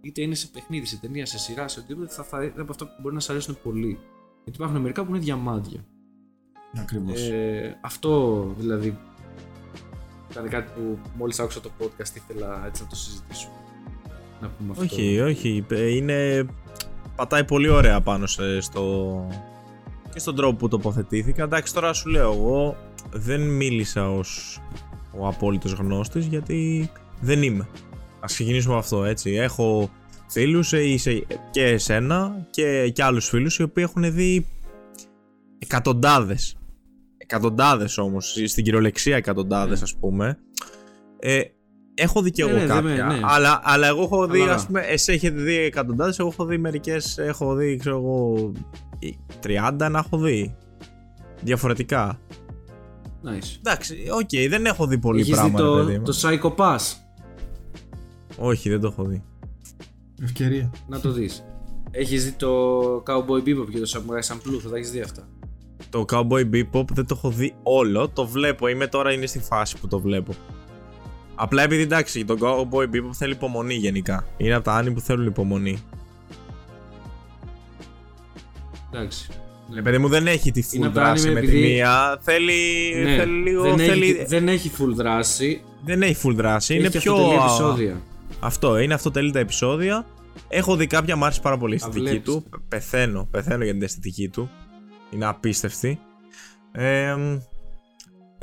είτε είναι σε παιχνίδι, σε ταινία, σε σειρά, σε οτιδήποτε, θα, θα είναι από αυτά που μπορεί να σ' αρέσουν πολύ. Γιατί υπάρχουν μερικά που είναι διαμάντια. Ακριβώς. Ε, αυτό δηλαδή ήταν κάτι που μόλις άκουσα το podcast ήθελα έτσι να το συζητήσω. Να πούμε αυτό. Όχι, όχι. ε, Είναι. Πατάει πολύ ωραία πάνω σε, στο. και στον τρόπο που τοποθετήθηκα. Εντάξει, τώρα σου λέω, εγώ δεν μίλησα ως ο απόλυτος γνώστης γιατί δεν είμαι. Ας ξεκινήσουμε από αυτό, έτσι. Έχω φίλους ε, είσαι- και εσένα και, και άλλους φίλους οι οποίοι έχουν δει εκατοντάδες. Εκατοντάδες όμως, στην κυριολεξία εκατοντάδες ας πούμε. Ε, έχω δει και Ναι, εγώ ναι, δεν με- κάποια, ναι. αλλά, αλλά εγώ έχω δει, Χαλαρά. ας πούμε, εσύ έχετε δει εκατοντάδες, εγώ έχω δει μερικές, έχω δει, ξέρω εγώ, 30 να έχω δει. Διαφορετικά. Nice. Εντάξει, οκ, δεν έχω δει πολύ Έχεις δει πράγμα, ρε το, παιδί μου. το Psycho Pass; Όχι, δεν το έχω δει. Ευκαιρία. Να το δεις. Έχεις δει το Cowboy Bebop και το Samurai Champloo, θα τα έχεις δει αυτά. Το Cowboy Bebop δεν το έχω δει όλο, το βλέπω, είμαι τώρα είναι στη φάση που το βλέπω. Απλά επειδή εντάξει, το Cowboy Bebop θέλει υπομονή γενικά. Είναι από τα anime που θέλουν υπομονή. Εντάξει. Ναι, παιδί μου δεν έχει τη Είναι full από τα δράση anime με τη επειδή- μία. Θέλει, Ναι, θέλει λίγο. δεν, θέλει... έχει, δεν έχει full δράση. δεν έχει full δράση. Είναι έχει πιο. αυτοτελή επεισόδια. Αυτό, είναι αυτοτελή τα επεισόδια. Έχω δει κάποια, μου άρεσε πάρα πολύ η Τα αισθητική βλέπεις. του. Πεθαίνω, πεθαίνω για την αισθητική του. Είναι απίστευτη. Ε, μ,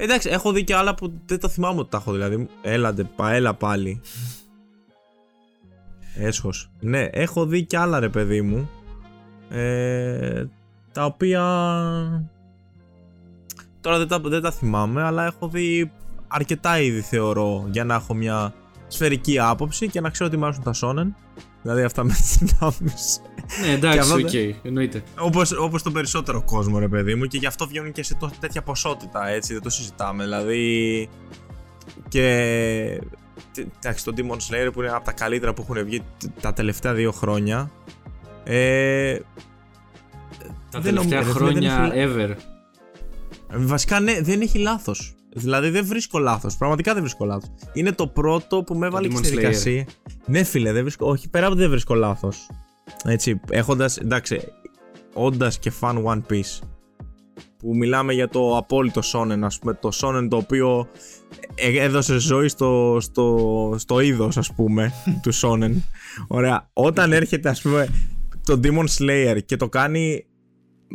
εντάξει, έχω δει και άλλα που δεν τα θυμάμαι ότι τα έχω δηλαδή. Έλατε, παέλα πάλι. Έσχος. Ναι, έχω δει και άλλα ρε παιδί μου. Ε, τα οποία... Τώρα δεν τα, δεν τα θυμάμαι, αλλά έχω δει αρκετά ήδη θεωρώ για να έχω μια σφαιρική άποψη και να ξέρω ότι μ' αρέσουν τα shonen. Δηλαδή αυτά με τις δυνάμεις. Ναι, Και εντάξει, αυτό οκ, δεν- εννοείται. Όπως, όπως τον περισσότερο κόσμο ρε παιδί μου και γι' αυτό βγαίνουν και σε τό- τέτοια ποσότητα έτσι δεν το συζητάμε δηλαδή και τε- εντάξει το Demon Slayer που είναι από τα καλύτερα που έχουν βγει τ- τα τελευταία δύο χρόνια ε, Τα δεν τελευταία νομίζω, χρόνια δεν ever. Βασικά ναι, δεν έχει λάθος. Δηλαδή δεν βρίσκω λάθος. Πραγματικά δεν βρίσκω λάθος. Είναι το πρώτο που με έβαλε και Demon στη Slayer. διαδικασία. Ναι, φίλε, δεν βρίσκω. Όχι, πέρα από ότι δεν βρίσκω λάθος. Έτσι, έχοντα. Εντάξει, όντας και fan One Piece. Που μιλάμε για το απόλυτο Shonen, ας πούμε. Το Shonen το οποίο ε- έδωσε ζωή στο, στο, στο είδος, ας πούμε, *laughs* του Shonen. Ωραία. Όταν έρχεται, ας πούμε, το Demon Slayer και το κάνει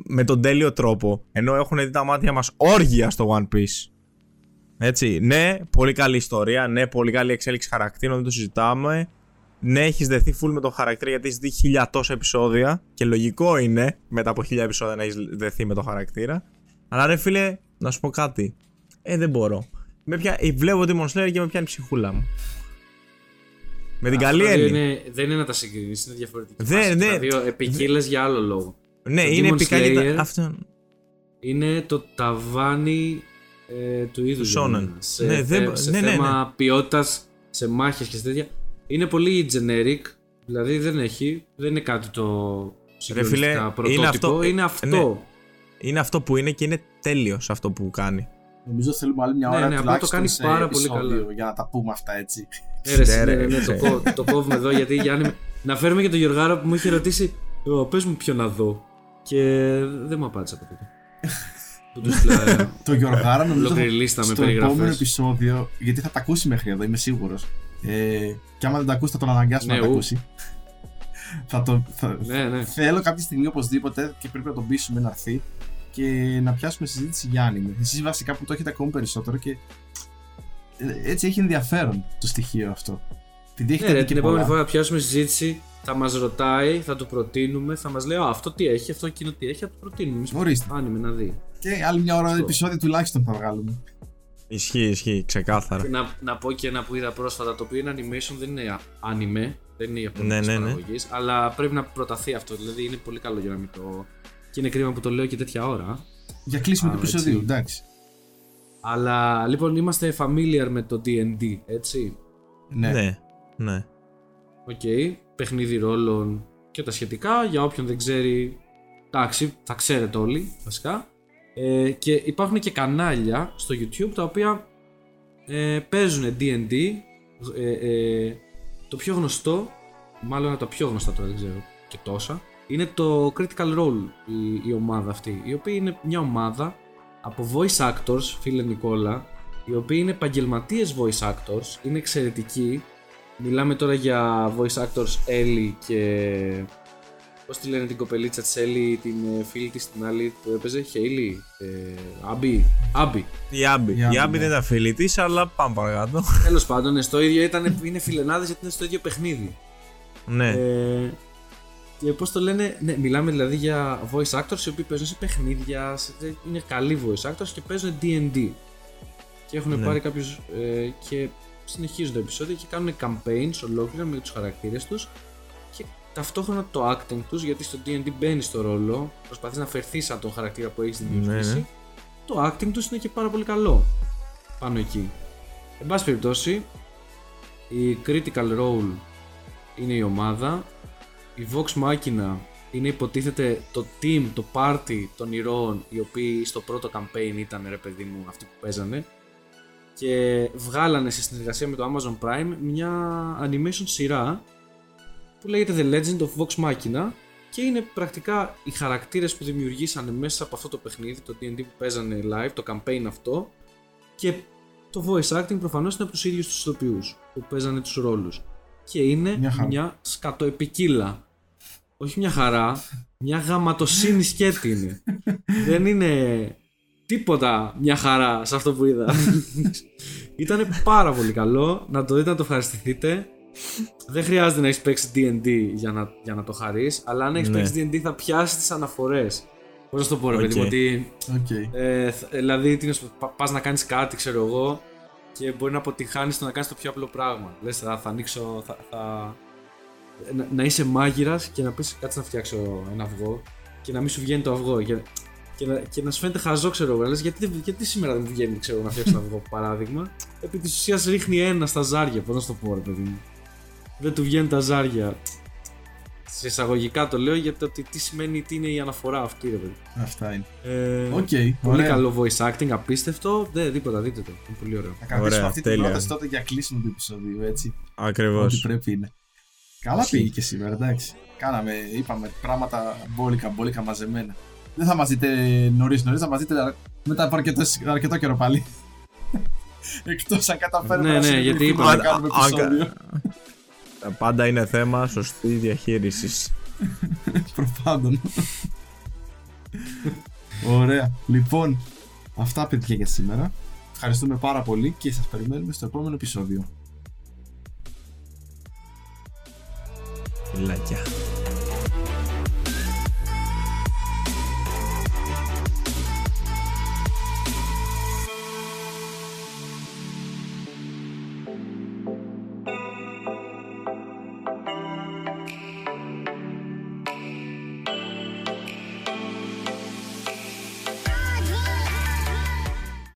με τον τέλειο τρόπο, ενώ έχουν δει τα μάτια μας όργια στο One Piece. Έτσι, ναι, πολύ καλή ιστορία, ναι, πολύ καλή εξέλιξη χαρακτήρων, δεν το συζητάμε. Ναι, έχεις δεθεί full με τον χαρακτήρα γιατί έχεις δει χιλιά τόσα επεισόδια και λογικό είναι μετά από χίλια επεισόδια να έχεις δεθεί με τον χαρακτήρα. Αλλά ρε φίλε, να σου πω κάτι. Ε, δεν μπορώ. Με πια... ε, Βλέπω Demon Slayer και με πιάνει ψυχούλα μου. Με την καλή Αυτά δύο έννοια. είναι, δεν είναι να τα συγκρίνεις, είναι διαφορετική. Δεν- φάση. ναι. Τα δύο επικύλες για άλλο λόγο. Ναι, το είναι Demon επικά και Slayer- τα... Αυτό. Είναι το ταβάνι ε, του είδους. Shonen. Σε, Ναι, θε- δεν- σε ναι, ναι, θέμα ποιότητας, σε μάχες και σε τέτοια. Είναι πολύ generic. Δηλαδή δεν έχει, δεν είναι κάτι το συγκλονιστικά είναι πρωτότυπο. αυτό- είναι ε, αυτό. ναι. Είναι αυτό που είναι και είναι τέλειος σε αυτό που κάνει. Νομίζω θέλουμε άλλη μια Ναι, ώρα ναι, απλά το τουλάχιστον κάνει σε πάρα πολύ επεισόδιο καλά. για να τα πούμε αυτά έτσι. Ε, ρε, Ναι, ναι, ρε, ναι, ναι, το, ναι. κόβ- το κόβουμε εδώ γιατί Γιάννη. Να φέρουμε και τον Γιωργάρα που μου είχε ρωτήσει. «Ω, Πες μου ποιο να δω. Και δεν μου απάντησε από τότε. Που τους στείλα Το Γιωργάρα νομίζω ολόκληρη θα- λίστα με στο επόμενο περιγραφέ. επεισόδιο, γιατί θα τα ακούσει μέχρι εδώ, είμαι σίγουρος. Ε, και άμα δεν τα ακούσει θα τον αναγκάσουμε Ναι, να τα ου. ακούσει. θα το, θα, Ναι, ναι. Θέλω κάποια στιγμή οπωσδήποτε και πρέπει να τον πείσουμε να έρθει και να πιάσουμε συζήτηση για άνιμε. Εσείς βασικά που το έχετε ακόμη περισσότερο και ε, έτσι έχει ενδιαφέρον το στοιχείο αυτό. Επειδή έχετε Ναι, ρε, δει την και επόμενη πολλά. φορά πιάσουμε συζήτηση, θα μας ρωτάει, θα το προτείνουμε, θα μας λέει «Α, αυτό τι έχει, αυτό εκείνο τι έχει, θα το προτείνουμε. Εμείς Ορίστε. Άνιμε να δει. Και άλλη μια ώρα Αυτό. επεισόδιο τουλάχιστον θα βγάλουμε. Ισχύει, ισχύει, ξεκάθαρα. Και να, να πω και ένα που είδα πρόσφατα, το οποίο είναι animation, δεν είναι anime, δεν είναι ιαπωνικής Ναι, ναι, ναι. παραγωγής, αλλά πρέπει να προταθεί αυτό. Δηλαδή είναι πολύ καλό για να μην το. Και είναι κρίμα που το λέω και τέτοια ώρα. Για κλείσιμο Α, του επεισοδίου, έτσι. εντάξει. Αλλά λοιπόν είμαστε familiar με το D&D, έτσι. Ναι. Ναι, ναι. Οκ, παιχνίδι ρόλων και τα σχετικά. Για όποιον δεν ξέρει, εντάξει, θα ξέρετε όλοι βασικά. Ε, και υπάρχουν και κανάλια στο YouTube τα οποία ε, παίζουν D&D. Ε, ε, το πιο γνωστό, μάλλον από τα πιο γνωστά τώρα δεν ξέρω και τόσα, είναι το Critical Role η, η ομάδα αυτή, η οποία είναι μια ομάδα από voice actors, φίλε Νικόλα, οι οποίοι είναι επαγγελματίες voice actors, είναι εξαιρετικοί. Μιλάμε τώρα για voice actors Ellie και. Πώς τη λένε την κοπελίτσα της Ellie, την ε, φίλη της την άλλη που έπαιζε, Χέιλι, ε, Άμπι. Άμπι. Η Άμπη. Η Άμπη, Η Άμπη ναι. δεν ήταν φίλη της, αλλά πάμε παρακάτω. Τέλος πάντων, ναι, στο ίδιο ήταν, είναι φιλενάδες γιατί είναι στο ίδιο παιχνίδι. ναι. Ε, και πώς το λένε, ναι, μιλάμε δηλαδή για voice actors οι οποίοι παίζουν σε παιχνίδια, σε, είναι καλοί voice actors και παίζουν DD. Και έχουν Ναι. πάρει κάποιους. Ε, και συνεχίζουν το επεισόδιο και κάνουν campaigns ολόκληρα με τους χαρακτήρες τους και ταυτόχρονα το acting τους, γιατί στο DD μπαίνει στο ρόλο, προσπαθείς να φερθείς σαν τον χαρακτήρα που έχεις δημιουργήσει. Ναι, ναι. Το acting τους είναι και πάρα πολύ καλό πάνω εκεί. Εν πάση περιπτώσει, η Critical Role είναι η ομάδα. Η Vox Machina είναι υποτίθεται το team, το party των ηρώων οι οποίοι στο πρώτο campaign ήταν ρε παιδί μου αυτοί που παίζανε και βγάλανε σε συνεργασία με το Amazon Prime μια animation σειρά που λέγεται The Legend of Vox Machina και είναι πρακτικά οι χαρακτήρες που δημιουργήσανε μέσα από αυτό το παιχνίδι, το D&D που παίζανε live, το campaign αυτό και το voice acting προφανώς είναι από τους ίδιους τους ηθοποιούς που παίζανε τους ρόλους και είναι Μια χαρά. μια σκατοεπικύλα όχι μια χαρά, μια γαματοσύνη σκέτη είναι. *laughs* Δεν είναι τίποτα μια χαρά σε αυτό που είδα. *laughs* Ήταν πάρα πολύ καλό. Να το δείτε, να το ευχαριστηθείτε. Δεν χρειάζεται να έχεις παίξει D&D για να, για να το χαρείς, αλλά αν έχεις Ναι. παίξει D&D θα πιάσεις τις αναφορές. Πώς να το πω, ρε παιδί μου, Οκ. ότι. Οκ. Ε, θ- δηλαδή, τι να σου πω, πα να κάνεις κάτι, ξέρω εγώ, και μπορεί να αποτυχάνεις το να κάνεις το πιο απλό πράγμα. Λες, θα, θα ανοίξω. Θα, θα... Να, να είσαι μάγειρας και να πεις κάτσε να φτιάξω ένα αυγό και να μην σου βγαίνει το αυγό. Και, και, να, και να σου φαίνεται χαζό, ξέρω εγώ. Λες, γιατί, δεν- γιατί σήμερα δεν μου βγαίνει, ξέρω, να φτιάξω ένα αυγό, παράδειγμα; Επί της ουσίας ρίχνει ένα στα ζάρια. Πώς να σου το πω, ρε παιδί μου; Δεν του βγαίνουν τα ζάρια. Σε εισαγωγικά το λέω γιατί ότι τι σημαίνει, τι είναι η αναφορά αυτή, ρε παιδί. Αυτά είναι. Ε, Οκ. Πολύ ωραία. καλό voice acting, απίστευτο. Δεν, τίποτα, δείτε το. Είναι πολύ ωραίο. Θα κρατήσουμε Ωραία, αυτή την τέλεια. πρόταση τότε για κλείσιμο του επεισοδίου, έτσι. Ακριβώς. Ό,τι πρέπει είναι. Καλά Ισχύει. πήγε και σήμερα, εντάξει. Κάναμε, είπαμε πράγματα μπόλικα, μπόλικα μαζεμένα. Δεν θα μας δείτε νωρίς νωρίς, θα μας δείτε μετά από αρκετό, αρκετό καιρό πάλι. *laughs* Εκτός αν καταφέρουμε Ναι, να ναι, συνεχίσουμε γιατί να είπαμε- κάνουμε αν- επεισόδιο. *laughs* Πάντα είναι θέμα σωστή διαχείρισης. *laughs* Προφάντων. Ωραία. Λοιπόν, αυτά παιδιά για σήμερα. Ευχαριστούμε πάρα πολύ και σας περιμένουμε στο επόμενο επεισόδιο. Φιλάκια.